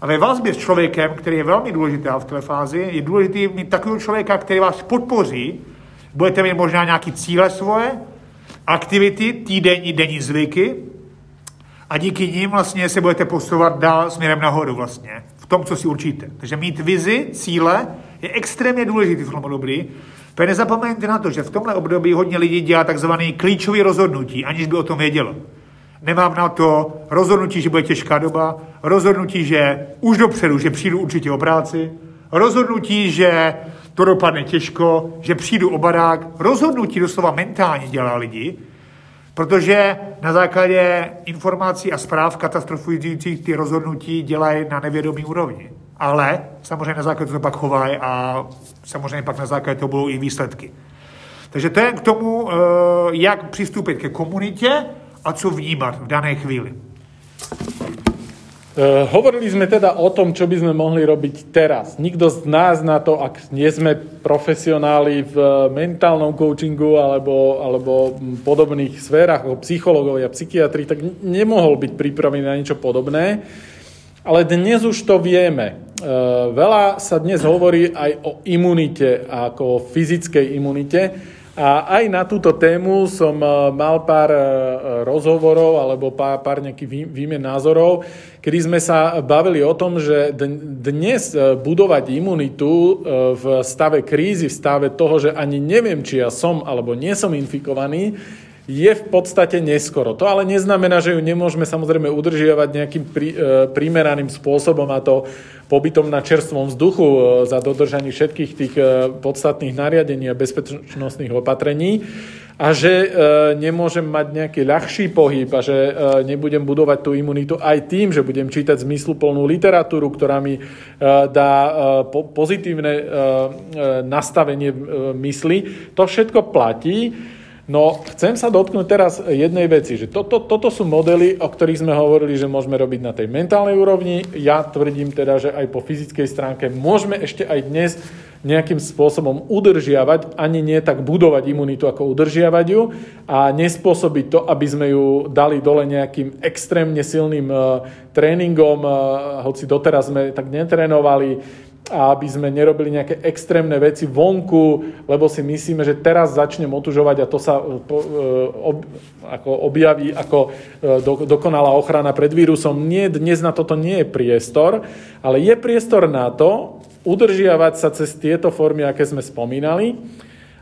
a ve vazbě s člověkem, který je velmi důležitý v té fázi, je důležité mít takového člověka, který vás podpoří, budete mít možná nějaké cíle svoje, aktivity, týdenní, denní zvyky a díky nim vlastně se budete posouvat dál směrem nahoru vlastně, v tom, co si určíte. Takže mít vizi, cíle je extrémně důležitý v tom období. Protože nezapomeňte na to, že v tomhle období hodně lidí dělá takzvané klíčové rozhodnutí, aniž by o tom vědělo. Nemám na to rozhodnutí, že bude těžká doba, rozhodnutí, že už dopředu, že přijdu určitě o práci, rozhodnutí, že to dopadne těžko, že přijdu o barák. Rozhodnutí doslova mentálně dělá lidi, protože na základě informací a zpráv katastrofujících ty rozhodnutí dělají na nevědomý úrovni. Ale samozřejmě na základě toho pak chovají a samozřejmě pak na základě toho budou i výsledky. Takže to je k tomu, eh, jak přistoupit ke komunitě a co vnímat v dané chvíli. Uh, hovorili sme teda o tom, čo by sme mohli robiť teraz. Nikto z nás na to, ak nie sme profesionáli v mentálnom coachingu alebo, alebo podobných sférach, ako psychológovia, psychiatri, tak nemohol byť pripravený na niečo podobné. Ale dnes už to vieme. Uh, veľa sa dnes hovorí aj o imunite, ako o fyzickej imunite. A aj na túto tému som e, mal pár e, rozhovorov alebo pár, pár nejakých výmen názorov, kedy sme sa bavili o tom, že dnes e, budovať imunitu v stave krízy, v stave toho, že ani neviem, či ja som alebo nie som infikovaný, je v podstate neskoro. To ale neznamená, že ju nemôžeme samozrejme udržiavať nejakým prí, e, primeraným spôsobom a to pobytom na čerstvom vzduchu e, za dodržanie všetkých tých e, podstatných nariadení a bezpečnostných opatrení a že e, nemôžem mať nejaký ľahší pohyb a že e, nebudem budovať tú imunitu aj tým, že budem čítať zmysluplnú literatúru, ktorá mi e, dá e, po, pozitívne e, e, nastavenie e, mysli. To všetko platí. No, chcem sa dotknúť teraz jednej veci, že toto, toto sú modely, o ktorých sme hovorili, že môžeme robiť na tej mentálnej úrovni. Ja tvrdím teda, že aj po fyzickej stránke môžeme ešte aj dnes nejakým spôsobom udržiavať, ani nie tak budovať imunitu, ako udržiavať ju a nespôsobiť to, aby sme ju dali dole nejakým extrémne silným uh, tréningom, uh, hoci doteraz sme tak netrénovali, a aby sme nerobili nejaké extrémne veci vonku, lebo si myslíme, že teraz začnem otužovať a to sa e, e, objaví ako e, do, dokonalá ochrana pred vírusom. Nie, dnes na toto nie je priestor, ale je priestor na to udržiavať sa cez tieto formy, aké sme spomínali,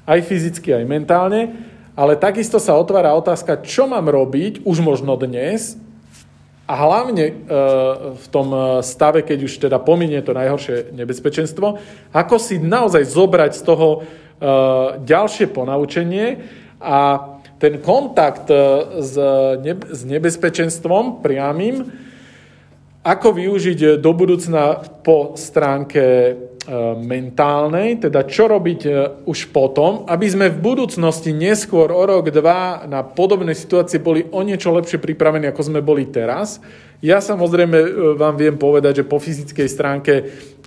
aj fyzicky, aj mentálne, ale takisto sa otvára otázka, čo mám robiť už možno dnes, a hlavne e, v tom e, stave, keď už teda pominie to najhoršie nebezpečenstvo, ako si naozaj zobrať z toho e, ďalšie ponaučenie a ten kontakt s, nebezpečenstvom priamým, ako využiť do budúcna po stránke mentálnej, teda čo robiť už potom, aby sme v budúcnosti neskôr o rok, dva na podobné situácie boli o niečo lepšie pripravení, ako sme boli teraz. Ja samozrejme vám viem povedať, že po fyzickej stránke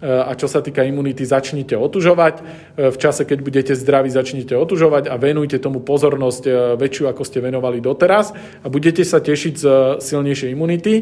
a čo sa týka imunity, začnite otužovať. V čase, keď budete zdraví, začnite otužovať a venujte tomu pozornosť väčšiu, ako ste venovali doteraz a budete sa tešiť z silnejšej imunity.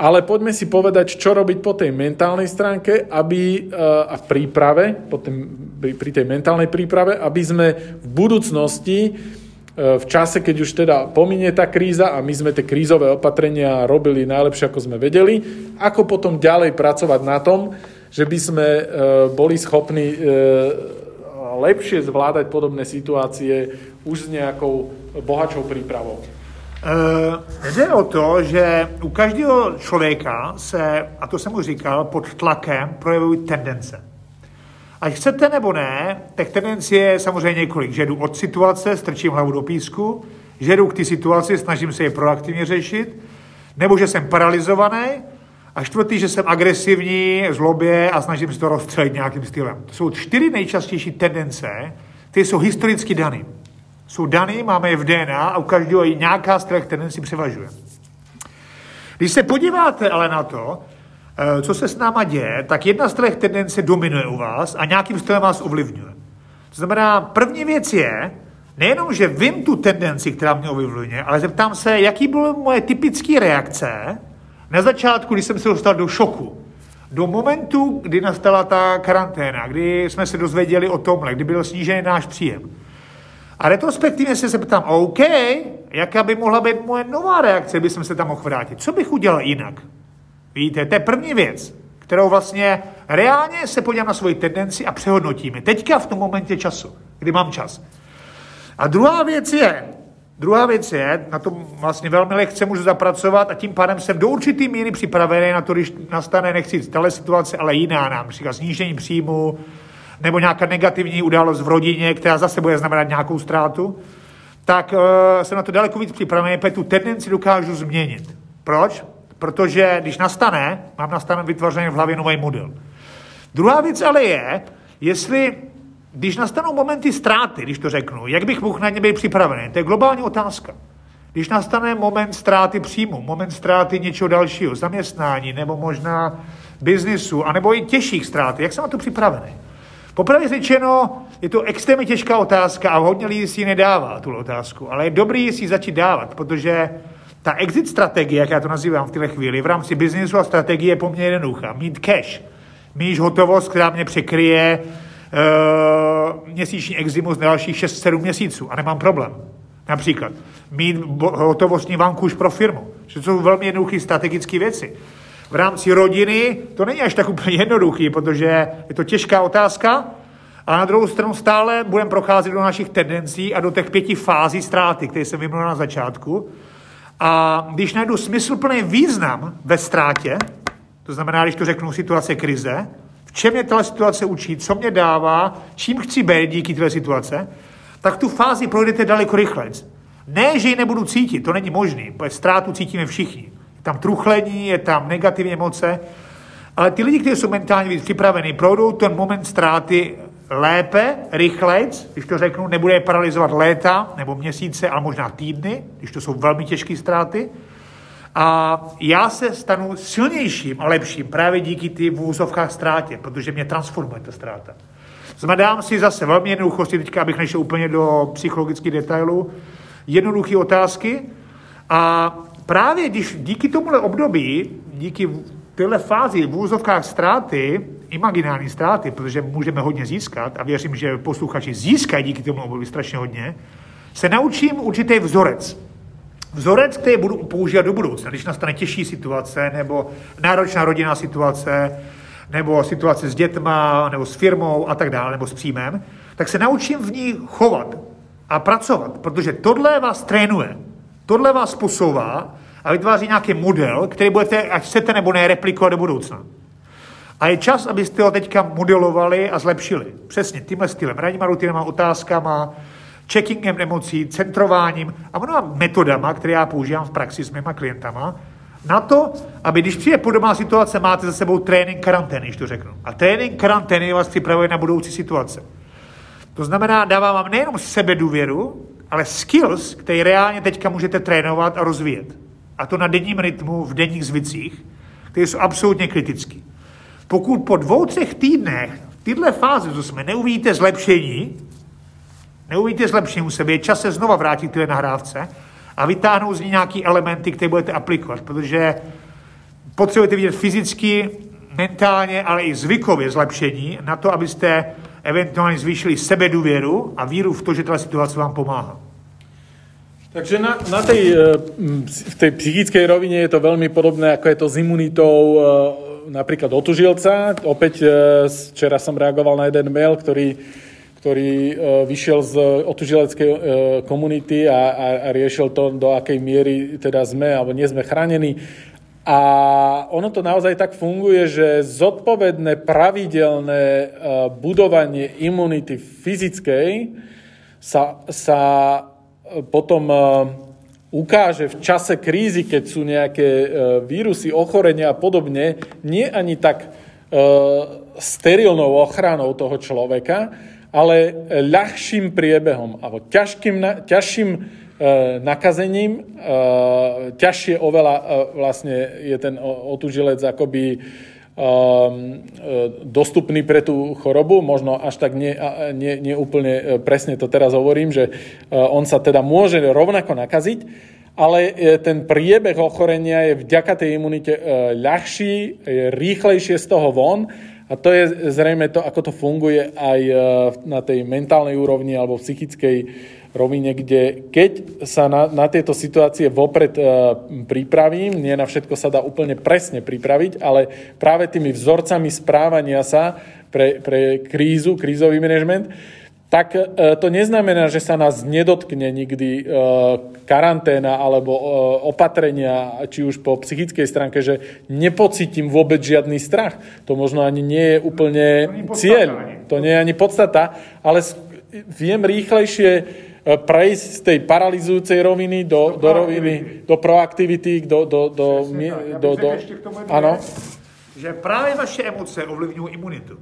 Ale poďme si povedať, čo robiť po tej mentálnej stránke aby, eh, a v príprave, po tým, pri tej mentálnej príprave, aby sme v budúcnosti eh, v čase, keď už teda pominie tá kríza a my sme tie krízové opatrenia robili najlepšie, ako sme vedeli, ako potom ďalej pracovať na tom, že by sme eh, boli schopní lepšie zvládať podobné situácie už s nejakou bohačou přípravou? Uh, jde o to, že u každého člověka se, a to jsem už říkal, pod tlakem projevují tendence. Ať chcete nebo ne, tak tendence je samozřejmě několik. Že jdu od situace, strčím hlavu do písku, že jdu k té situaci, snažím se je proaktivně řešit, nebo že jsem paralizovaný, a čtvrtý, že jsem agresivní, zlobě a snažím se to rozstřelit nějakým stylem. To jsou čtyři nejčastější tendence, které jsou historicky dané. Jsou dané, máme je v DNA a u každého i nějaká z těch tendencí převažuje. Když se podíváte ale na to, eh, co se s náma děje, tak jedna z těch tendence dominuje u vás a nějakým stylem vás ovlivňuje. To znamená, první věc je, nejenom, že vím tu tendenci, která mě ovlivňuje, ale zeptám se, jaký byly moje typické reakce na začátku, když jsem se dostal do šoku, do momentu, kdy nastala ta karanténa, kdy jsme se dozvěděli o tomhle, kdy byl snížený náš příjem. A retrospektivně se zeptám, OK, jaká by mohla být moje nová reakce, kdyby jsem se tam mohl vrátit? Co bych udělal jinak? Víte, to je první věc, kterou vlastně reálně se podívám na svoji tendenci a přehodnotíme. Teďka v tom momentě času, kdy mám čas. A druhá věc je, druhá věc je, na tom vlastně velmi lehce můžu zapracovat a tím pádem jsem do určitý míry připravený na to, když nastane, nechci tahle situace, ale jiná nám, například snížení příjmu, nebo nějaká negativní událost v rodině, která zase bude znamenat nějakou ztrátu, tak uh, jsem na to daleko víc připravený, protože tu tendenci dokážu změnit. Proč? Protože když nastane, mám nastaven vytvořený v hlavě nový model. Druhá věc ale je, jestli když nastanou momenty ztráty, když to řeknu, jak bych mohl na ně být připravený? To je globální otázka. Když nastane moment ztráty příjmu, moment ztráty něčeho dalšího, zaměstnání nebo možná biznisu, anebo i těžších ztrát, jak jsem na to připravený? Popravě řečeno, je to extrémně těžká otázka a hodně lidí si ji nedává, tu otázku, ale je dobrý si ji začít dávat, protože ta exit strategie, jak já to nazývám v této chvíli, v rámci biznisu a strategie je poměrně jednoduchá. Mít cash, mít hotovost, která mě překryje uh, měsíční eximus na dalších 6-7 měsíců a nemám problém. Například mít hotovostní už pro firmu. To jsou velmi jednoduché strategické věci v rámci rodiny to není až tak úplně jednoduchý, protože je to těžká otázka, a na druhou stranu stále budeme procházet do našich tendencí a do těch pěti fází ztráty, které jsem vyjmenoval na začátku. A když najdu smysluplný význam ve ztrátě, to znamená, když to řeknu situace krize, v čem mě tato situace učí, co mě dává, čím chci být díky této situace, tak tu fázi projdete daleko rychleji. Ne, že ji nebudu cítit, to není možné, protože ztrátu cítíme všichni je tam truchlení, je tam negativní emoce, ale ty lidi, kteří jsou mentálně víc připravení, projdou ten moment ztráty lépe, rychlejc, když to řeknu, nebude je paralizovat léta nebo měsíce, ale možná týdny, když to jsou velmi těžké ztráty. A já se stanu silnějším a lepším právě díky ty v úzovkách ztrátě, protože mě transformuje ta ztráta. Zmadám si zase velmi jednoduchosti, teďka abych nešel úplně do psychologických detailů, jednoduché otázky a právě když díky tomuhle období, díky téhle fázi v úzovkách ztráty, imaginární ztráty, protože můžeme hodně získat a věřím, že posluchači získají díky tomu období strašně hodně, se naučím určitý vzorec. Vzorec, který budu používat do budoucna, když nastane těžší situace nebo náročná rodinná situace, nebo situace s dětma, nebo s firmou a tak dále, nebo s příjmem, tak se naučím v ní chovat a pracovat, protože tohle vás trénuje, tohle vás posouvá a vytváří nějaký model, který budete, ať chcete nebo ne, replikovat do budoucna. A je čas, abyste ho teďka modelovali a zlepšili. Přesně tímhle stylem, ranníma rutinama, otázkama, checkingem emocí, centrováním a mnoha metodama, které já používám v praxi s mýma klientama, na to, aby když přijde podobná situace, máte za sebou trénink karantény, když to řeknu. A trénink karantény vás připravuje na budoucí situace. To znamená, dává vám nejenom sebedůvěru, ale skills, které reálně teďka můžete trénovat a rozvíjet a to na denním rytmu, v denních zvicích, které jsou absolutně kritické. Pokud po dvou, třech týdnech této fázi, co jsme, neuvidíte zlepšení, neuvidíte zlepšení u sebe, je čas se znova vrátit k té nahrávce a vytáhnout z ní nějaké elementy, které budete aplikovat, protože potřebujete vidět fyzicky, mentálně, ale i zvykově zlepšení na to, abyste eventuálně zvýšili sebedůvěru a víru v to, že ta situace vám pomáhá. Takže na, na tej, e, v tej psychickej rovine je to veľmi podobné, ako je to s imunitou e, napríklad otužilca. Opäť e, včera som reagoval na jeden mail, ktorý, ktorý vyšiel z otužileckej komunity a, a, a riešil to, do akej miery teda sme alebo nie sme chránení. A ono to naozaj tak funguje, že zodpovedné, pravidelné budovanie imunity fyzickej sa, sa potom uh, ukáže v čase krízy, keď sú nejaké uh, vírusy, ochorenia a podobne, nie ani tak uh, sterilnou ochranou toho človeka, ale ľahším priebehom alebo ťažkým, ťažším e, nakazením. E, ťažšie oveľa e, vlastne je ten otužilec akoby dostupný pre tú chorobu, možno až tak nie, nie, nie úplne presne to teraz hovorím, že on sa teda môže rovnako nakaziť, ale ten priebeh ochorenia je vďaka tej imunite ľahší, je rýchlejšie z toho von a to je zrejme to, ako to funguje aj e, na tej mentálnej úrovni alebo psychickej rovine, kde keď sa na, na tieto situácie vopred e, pripravím, nie na všetko sa dá úplne presne pripraviť, ale práve tými vzorcami správania sa pre, pre krízu, krízový manažment, tak e, to neznamená, že sa nás nedotkne nikdy e, karanténa alebo e, opatrenia, či už po psychickej stránke, že nepocítim vôbec žiadny strach. To možno ani nie je úplne to cieľ. To nie je ani podstata, ale viem rýchlejšie prejsť z tej paralizujúcej roviny do, do, do roviny, do proaktivity, do... do, do, do, do, do, do áno. Že práve vaše emoce ovlivňujú imunitu.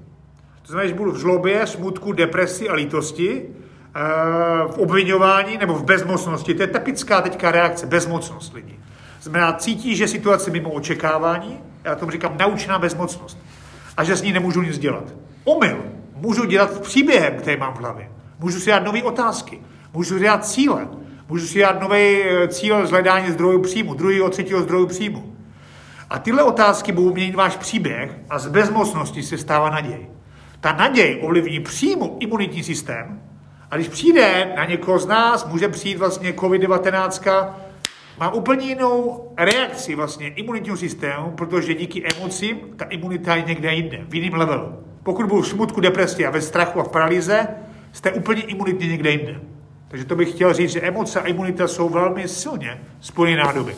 To znamená, že budu v žlobě, smutku, depresi a lítosti, eh, v obvinování nebo v bezmocnosti. To je typická teďka reakce, bezmocnost lidí. Znamená, cítí, že situace mimo očekávání, já tomu říkám naučená bezmocnost, a že s ní nemůžu nic dělat. Omyl. Můžu dělat příběhem, který mám v hlavě. Můžu si dát nové otázky. Můžu si dát cíle. Můžu si dát nový eh, cíl z zdrojů příjmu, druhého, třetího zdrojů příjmu. A tyhle otázky budou měnit váš příběh a z bezmocnosti se stává naděj. Ta naděj ovlivní přímo imunitní systém a když přijde na někoho z nás, může přijít vlastně COVID-19, má úplně jinou reakci vlastně imunitního systému, protože díky emocím ta imunita je někde jinde, v jiném levelu. Pokud budu v smutku, depresi a ve strachu a v paralýze, jste úplně imunitně někde jinde. Takže to bych chtěl říct, že emoce a imunita jsou velmi silně spojené nádoby.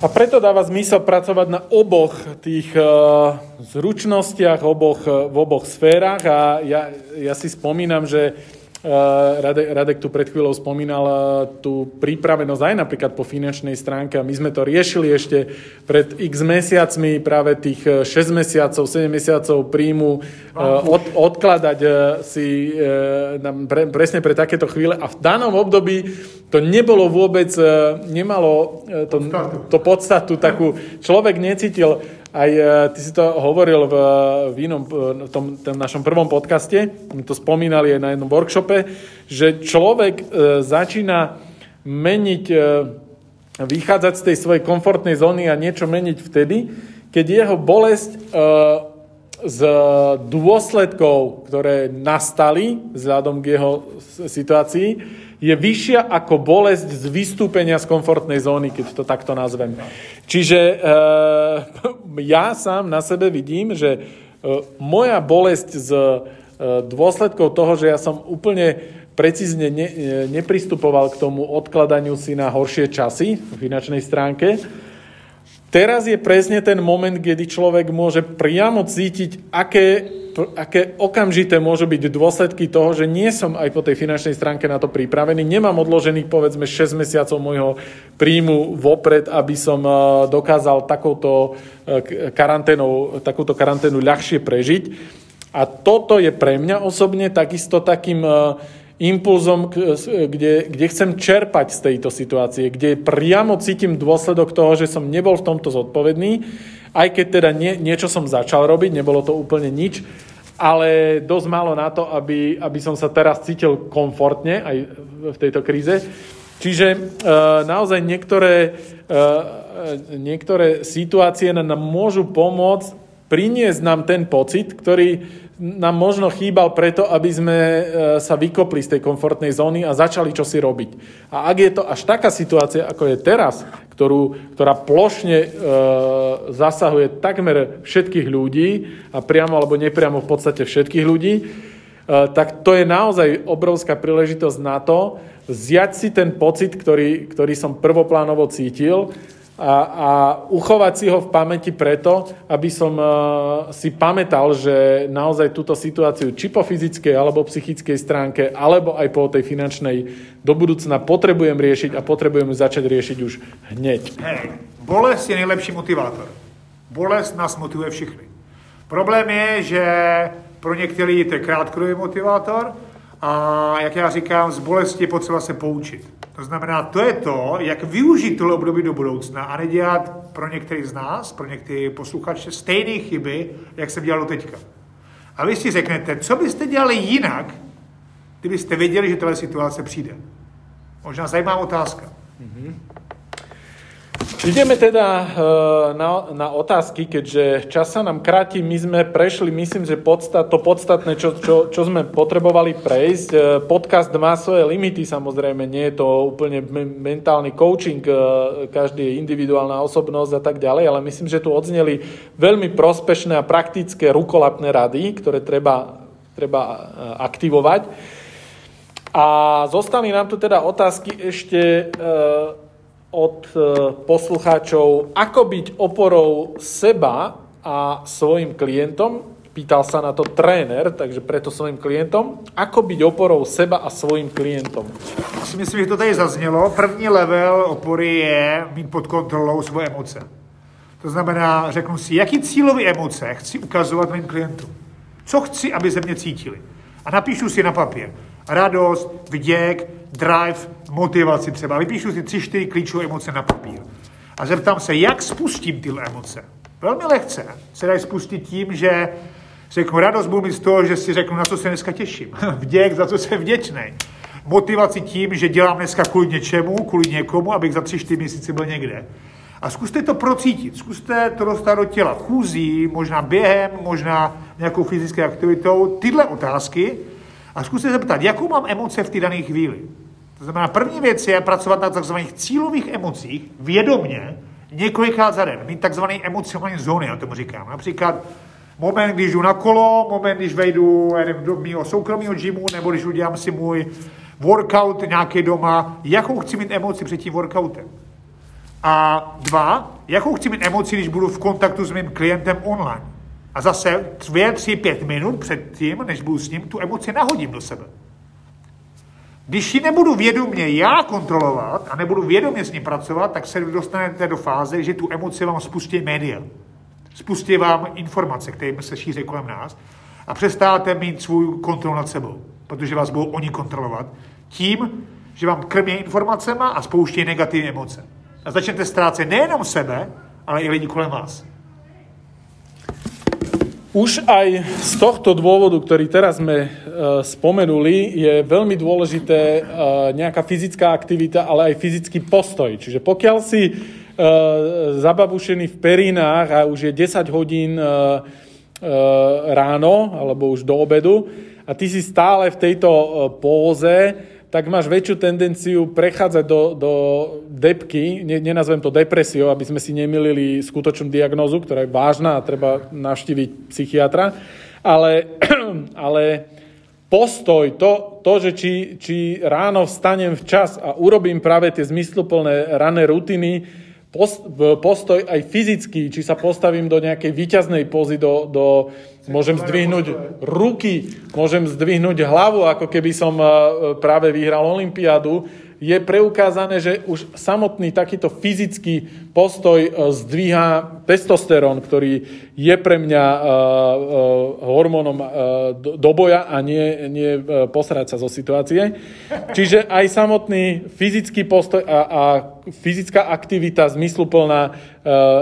A preto dáva zmysel pracovať na oboch tých uh, zručnostiach, oboch, v oboch sférach a ja, ja si spomínam, že Eh, Radek, Radek tu pred chvíľou spomínal eh, tú prípravenosť aj napríklad po finančnej stránke my sme to riešili ešte pred x mesiacmi, práve tých 6 eh, mesiacov, 7 mesiacov príjmu od, odkladať si pre, presne pre takéto chvíle. A v danom období to nebolo vôbec, nemalo to, to podstatu takú, človek necítil aj e, ty si to hovoril v, v inom, v tom, tom našom prvom podcaste, to spomínali aj na jednom workshope, že človek e, začína meniť, e, vychádzať z tej svojej komfortnej zóny a niečo meniť vtedy, keď jeho bolesť e, z dôsledkov, ktoré nastali vzhľadom k jeho situácii, je vyššia ako bolesť z vystúpenia z komfortnej zóny, keď to takto nazvem. Čiže e, ja sám na sebe vidím, že e, moja bolesť z e, dôsledkov toho, že ja som úplne precízne ne, nepristupoval k tomu odkladaniu si na horšie časy v finančnej stránke, Teraz je presne ten moment, kedy človek môže priamo cítiť, aké, aké okamžité môžu byť dôsledky toho, že nie som aj po tej finančnej stránke na to pripravený. Nemám odložených povedzme 6 mesiacov môjho príjmu vopred, aby som eh, dokázal takouto eh, karanténou, takúto karanténu ľahšie prežiť. A toto je pre mňa osobne takisto takým uh, impulzom, kde, kde chcem čerpať z tejto situácie, kde priamo cítim dôsledok toho, že som nebol v tomto zodpovedný, aj keď teda nie, niečo som začal robiť, nebolo to úplne nič, ale dosť málo na to, aby, aby som sa teraz cítil komfortne aj v tejto kríze. Čiže e, naozaj niektoré, e, niektoré situácie nám môžu pomôcť priniesť nám ten pocit, ktorý nám možno chýbal preto, aby sme e, sa vykopli z tej komfortnej zóny a začali čosi robiť. A ak je to až taká situácia, ako je teraz, ktorú, ktorá plošne e, zasahuje takmer všetkých ľudí a priamo alebo nepriamo v podstate všetkých ľudí, tak to je naozaj obrovská príležitosť na to, zjať si ten pocit, ktorý, ktorý som prvoplánovo cítil a, a uchovať si ho v pamäti preto, aby som uh, si pamätal, že naozaj túto situáciu či po fyzickej alebo psychickej stránke, alebo aj po tej finančnej do budúcna potrebujem riešiť a potrebujem ju začať riešiť už hneď. Hej, bolest je nejlepší motivátor. Bolest nás motivuje všechny. Problém je, že pro některý to je krátkodobý motivátor a jak já říkám, z bolesti je potřeba se poučit. To znamená, to je to, jak využít tohle období do budoucna a nedělat pro některý z nás, pro některé posluchače, stejné chyby, jak jsem dělal teďka. A vy si řeknete, co byste dělali jinak, kdybyste věděli, že tahle situace přijde. Možná zajímavá otázka. Mm-hmm. Ideme teda eh, na, na otázky, keďže čas sa nám kráti. My sme prešli, myslím, že podstat, to podstatné, čo, čo, čo sme potrebovali prejsť. Eh, podcast má svoje limity, samozrejme, nie je to úplne mentálny coaching, eh, každý je individuálna osobnosť a tak ďalej, ale myslím, že tu odzneli veľmi prospešné a praktické rukolapné rady, ktoré treba, treba aktivovať. A zostali nám tu teda otázky ešte od e, poslucháčov, ako byť oporou seba a svojim klientom. Pýtal sa na to tréner, takže preto svojim klientom. Ako byť oporou seba a svojim klientom? Myslím, že to tady zaznělo. První level opory je mít pod kontrolou svoje emoce. To znamená, řeknu si, jaký cílový emoce chci ukazovat mým klientům. Co chci, aby ze mě cítili. A napíšu si na papír radost, vděk, drive, motivaci třeba. Vypíšu si tři, čtyři klíčové emoce na papír. A zeptám se, jak spustím tyhle emoce. Velmi lehce se dají spustit tím, že řeknu radost budu mít z toho, že si řeknu, na co se dneska těším. Vděk, za co jsem vděčný. Motivaci tím, že dělám dneska kvůli něčemu, kvůli někomu, abych za tři, čtyři měsíce byl někde. A zkuste to procítit, zkuste to dostat do těla chůzí, možná během, možná nějakou fyzickou aktivitou. Tyhle otázky a zkuste se ptat, jakou mám emoce v té dané chvíli. To znamená, první věc je pracovat na tzv. cílových emocích vědomně několikrát za den. Mít tzv. emocionální zóny, já tomu říkám. Například moment, když jdu na kolo, moment, když vejdu do mého soukromého gymu, nebo když udělám si můj workout nějaký doma, jakou chci mít emoci před tím workoutem. A dva, jakou chci mít emoci, když budu v kontaktu s mým klientem online. A zase dvě, tři, pět minut před tím, než budu s ním, tu emoci nahodím do sebe. Když ji nebudu vědomě já kontrolovat a nebudu vědomě s ním pracovat, tak se dostanete do fáze, že tu emoci vám spustí média. Spustí vám informace, které se šíří kolem nás a přestáte mít svůj kontrol nad sebou, protože vás budou oni kontrolovat tím, že vám krmě informacema a spouštějí negativní emoce. A začnete ztrácet nejenom sebe, ale i lidi kolem vás. Už aj z tohto dôvodu, ktorý teraz sme e, spomenuli, je veľmi dôležité e, nejaká fyzická aktivita, ale aj fyzický postoj. Čiže pokiaľ si e, zababušený v perinách a už je 10 hodín ráno alebo už do obedu a ty si stále v tejto póze, tak máš väčšiu tendenciu prechádzať do, do depky, ne, nenazvem to depresiou, aby sme si nemilili skutočnú diagnózu, ktorá je vážna a treba navštíviť psychiatra, ale, ale postoj, to, to že či, či ráno vstanem včas a urobím práve tie zmysluplné rané rutiny, postoj aj fyzický, či sa postavím do nejakej výťaznej pozy, do, do, môžem zdvihnúť ruky, môžem zdvihnúť hlavu, ako keby som e, práve vyhral olympiádu, je preukázané, že už samotný takýto fyzický postoj e, zdvíha testosterón, ktorý je pre mňa e, hormónom do boja a nie, nie posrať sa zo situácie. Čiže aj samotný fyzický postoj a, a fyzická aktivita zmysluplná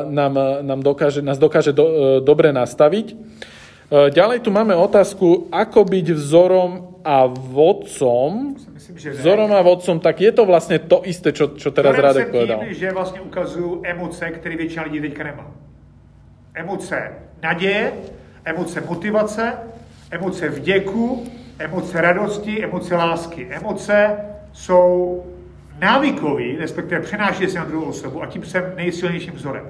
nám, nám dokáže, nás dokáže do, dobre nastaviť. E, ďalej tu máme otázku, ako byť vzorom a vodcom. Myslím, že vzorom a vodcom, tak je to vlastne to isté, čo, čo teraz Vzorem Radek povedal. Tím, že vlastně ukazujú emoce, které většina lidí teďka nemá. Emoce naděje, emoce motivace, emoce vděku, emoce radosti, emoce lásky. Emoce jsou návykový, respektive přenáší se na druhou osobu a tím jsem nejsilnějším vzorem.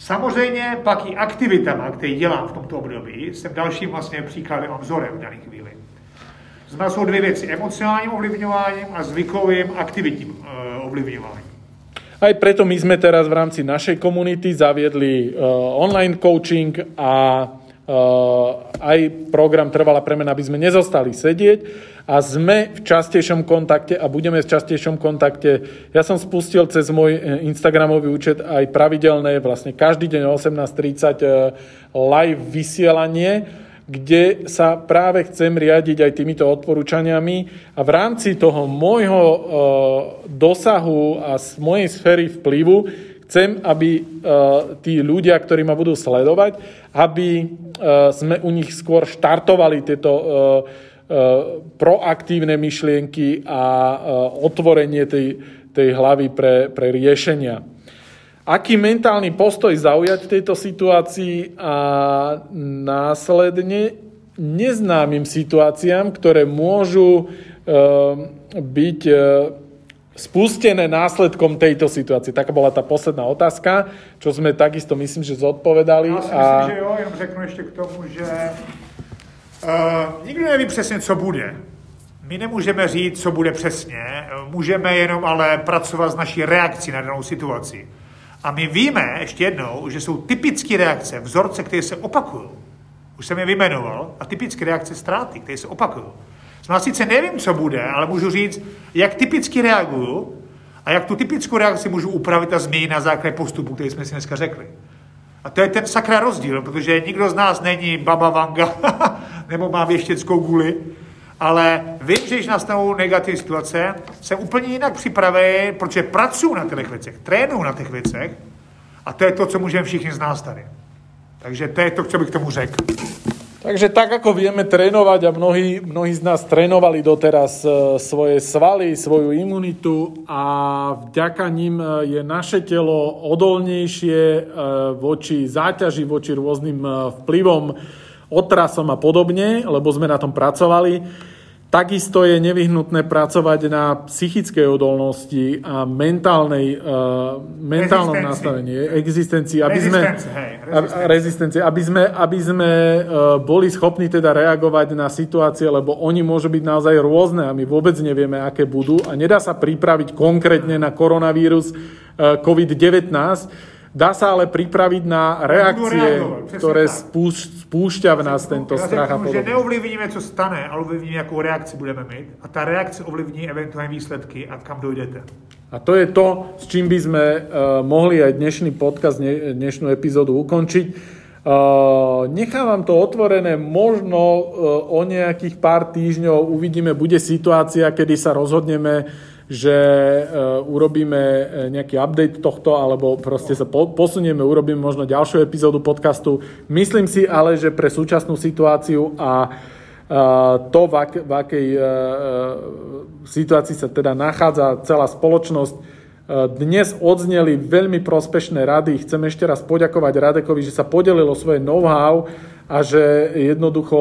Samozřejmě pak i aktivitama, které dělám v tomto období, jsem dalším vlastně příkladem a vzorem v dané chvíli. Znamená, jsou dvě věci. Emocionálním ovlivňováním a zvykovým aktivitním uh, ovlivňováním. Aj preto my sme teraz v rámci našej komunity zaviedli uh, online coaching a aj program Trvala premena, aby sme nezostali sedieť a sme v častejšom kontakte a budeme v častejšom kontakte. Ja som spustil cez môj Instagramový účet aj pravidelné, vlastne každý deň o 18.30 live vysielanie, kde sa práve chcem riadiť aj týmito odporúčaniami a v rámci toho môjho dosahu a mojej sféry vplyvu chcem, aby e, tí ľudia, ktorí ma budú sledovať, aby e, sme u nich skôr štartovali tieto proaktívne myšlienky a otvorenie tej, tej hlavy pre, pre riešenia. Aký mentálny postoj zaujať v tejto situácii? A následne neznámym situáciám, ktoré môžu e, byť e, spustené následkom tejto situácie. Taká bola tá posledná otázka, čo sme takisto myslím, že zodpovedali. Já si a... myslím, že jo, jenom řeknu ještě k tomu, že uh, nikdo neví přesně, co bude. My nemůžeme říct, co bude přesně, můžeme jenom ale pracovat s naší reakcí na danou situaci. A my víme ještě jednou, že jsou typické reakce, vzorce, které se opakují. Už jsem je vyjmenoval, a typické reakce ztráty, které se opakují. Já sice nevím, co bude, ale můžu říct, jak typicky reaguju a jak tu typickou reakci můžu upravit a změnit na základě postupu, který jsme si dneska řekli. A to je ten sakra rozdíl, protože nikdo z nás není baba Vanga nebo má věštěckou guli, ale vím, že když nastanou negativní situace, jsem úplně jinak připravený, protože pracuji na těch věcech, trénuji na těch věcech a to je to, co můžeme všichni z nás tady. Takže to je to, co bych tomu řekl. Takže tak, ako vieme trénovať a mnohí, mnohí z nás trénovali doteraz e, svoje svaly, svoju imunitu a vďaka ním e, je naše telo odolnejšie e, voči záťaži, voči rôznym vplyvom, otrasom a podobne, lebo sme na tom pracovali. Takisto je nevyhnutné pracovať na psychickej odolnosti a mentálnej, uh, mentálnom nastavení, existencii, aby sme, hej, rezistencie, aby sme, aby sme uh, boli schopní teda reagovať na situácie, lebo oni môžu byť naozaj rôzne a my vôbec nevieme, aké budú a nedá sa pripraviť konkrétne na koronavírus uh, COVID-19, Dá sa ale pripraviť na reakcie, ktoré spúšť, spúšťa v nás tento ja strach a podobne. že neovlivníme, co stane, ale ovlivníme, jakou reakci budeme mít. A ta reakce ovlivní eventuálne výsledky a kam dojdete. A to je to, s čím by sme uh, mohli aj dnešný podcast, dne, dnešnú epizódu ukončiť. Uh, nechávam to otvorené, možno uh, o nejakých pár týždňov uvidíme, bude situácia, kedy sa rozhodneme že uh, urobíme e, nejaký update tohto, alebo proste sa po, posunieme, urobíme možno ďalšiu epizódu podcastu. Myslím si ale, že pre súčasnú situáciu a uh, to, v, ak, v akej situácii sa teda nachádza celá spoločnosť, dnes odzneli veľmi prospešné rady. Chcem ešte raz poďakovať Radekovi, že sa podelilo svoje know-how a že jednoducho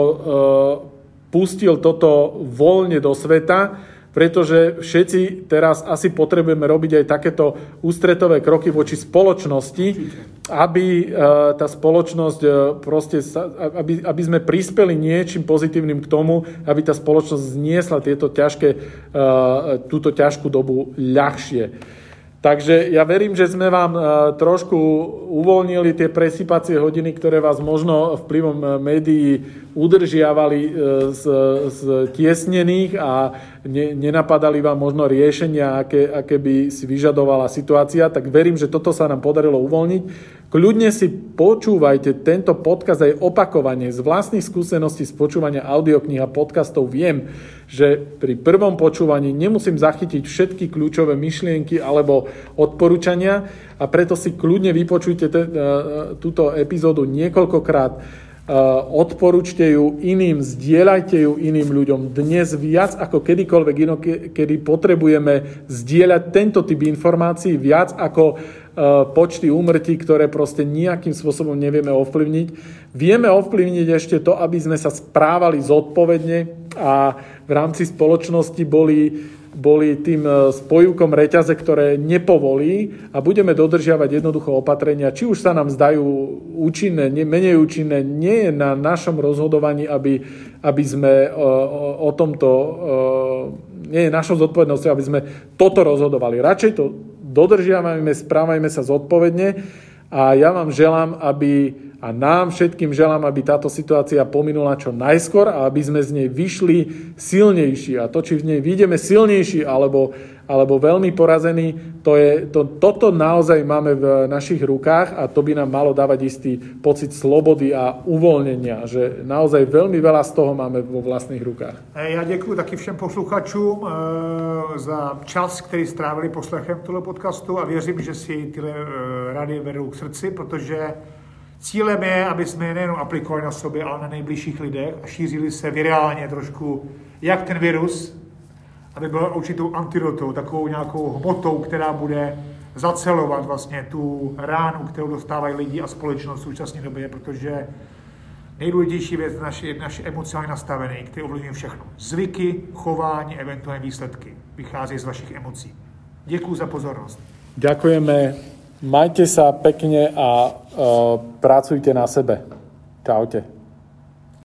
pustil toto voľne do sveta pretože všetci teraz asi potrebujeme robiť aj takéto ústretové kroky voči spoločnosti, aby e, tá spoločnosť e, proste, aby, aby sme prispeli niečím pozitívnym k tomu, aby tá spoločnosť zniesla tieto ťažké, e, túto ťažkú dobu ľahšie. Takže ja verím, že sme vám trošku uvoľnili tie presypacie hodiny, ktoré vás možno vplyvom médií udržiavali z, z tiesnených a ne, nenapadali vám možno riešenia, aké, aké by si vyžadovala situácia, tak verím, že toto sa nám podarilo uvoľniť. Kľudne si počúvajte tento podcast aj opakovane. Z vlastných skúseností z počúvania audiokníh a podcastov viem, že pri prvom počúvaní nemusím zachytiť všetky kľúčové myšlienky alebo odporúčania a preto si kľudne vypočujte te, túto epizódu niekoľkokrát Eh, odporúčte ju iným, zdieľajte ju iným ľuďom. Dnes viac ako kedykoľvek inokedy potrebujeme zdieľať tento typ informácií viac ako počty úmrtí, ktoré proste nejakým spôsobom nevieme ovplyvniť. Vieme ovplyvniť ešte to, aby sme sa správali zodpovedne a v rámci spoločnosti boli boli tým spojúkom reťaze, ktoré nepovolí a budeme dodržiavať jednoducho opatrenia, či už sa nám zdajú účinné, menej účinné, nie je na našom rozhodovaní, aby, aby sme o, o tomto, nie je našou zodpovednosťou, aby sme toto rozhodovali. Radšej to dodržiavajme, správajme sa zodpovedne a ja vám želám, aby a nám všetkým želám, aby táto situácia pominula čo najskôr a aby sme z nej vyšli silnejší. A to, či v nej vyjdeme silnejší alebo, alebo veľmi porazení, to je, to, toto naozaj máme v našich rukách a to by nám malo dávať istý pocit slobody a uvoľnenia, že naozaj veľmi veľa z toho máme vo vlastných rukách. Ja děkuji taky všem posluchačům e, za čas, který strávili poslechem tohle podcastu a věřím, že si tyhle e, rady vedou k srdci, protože Cílem je, aby jsme je nejenom aplikovali na sobě, ale na nejbližších lidech a šířili se virálně trošku, jak ten virus, aby byl určitou antidotou, takovou nějakou hmotou, která bude zacelovat vlastně tu ránu, kterou dostávají lidi a společnost v současné době, protože nejdůležitější věc je naše, naše emocionální nastavení, které ovlivňují všechno. Zvyky, chování, eventuální výsledky vychází z vašich emocí. Děkuji za pozornost. Ďakujeme Majte sa pekne a uh, pracujte na sebe. Čaute.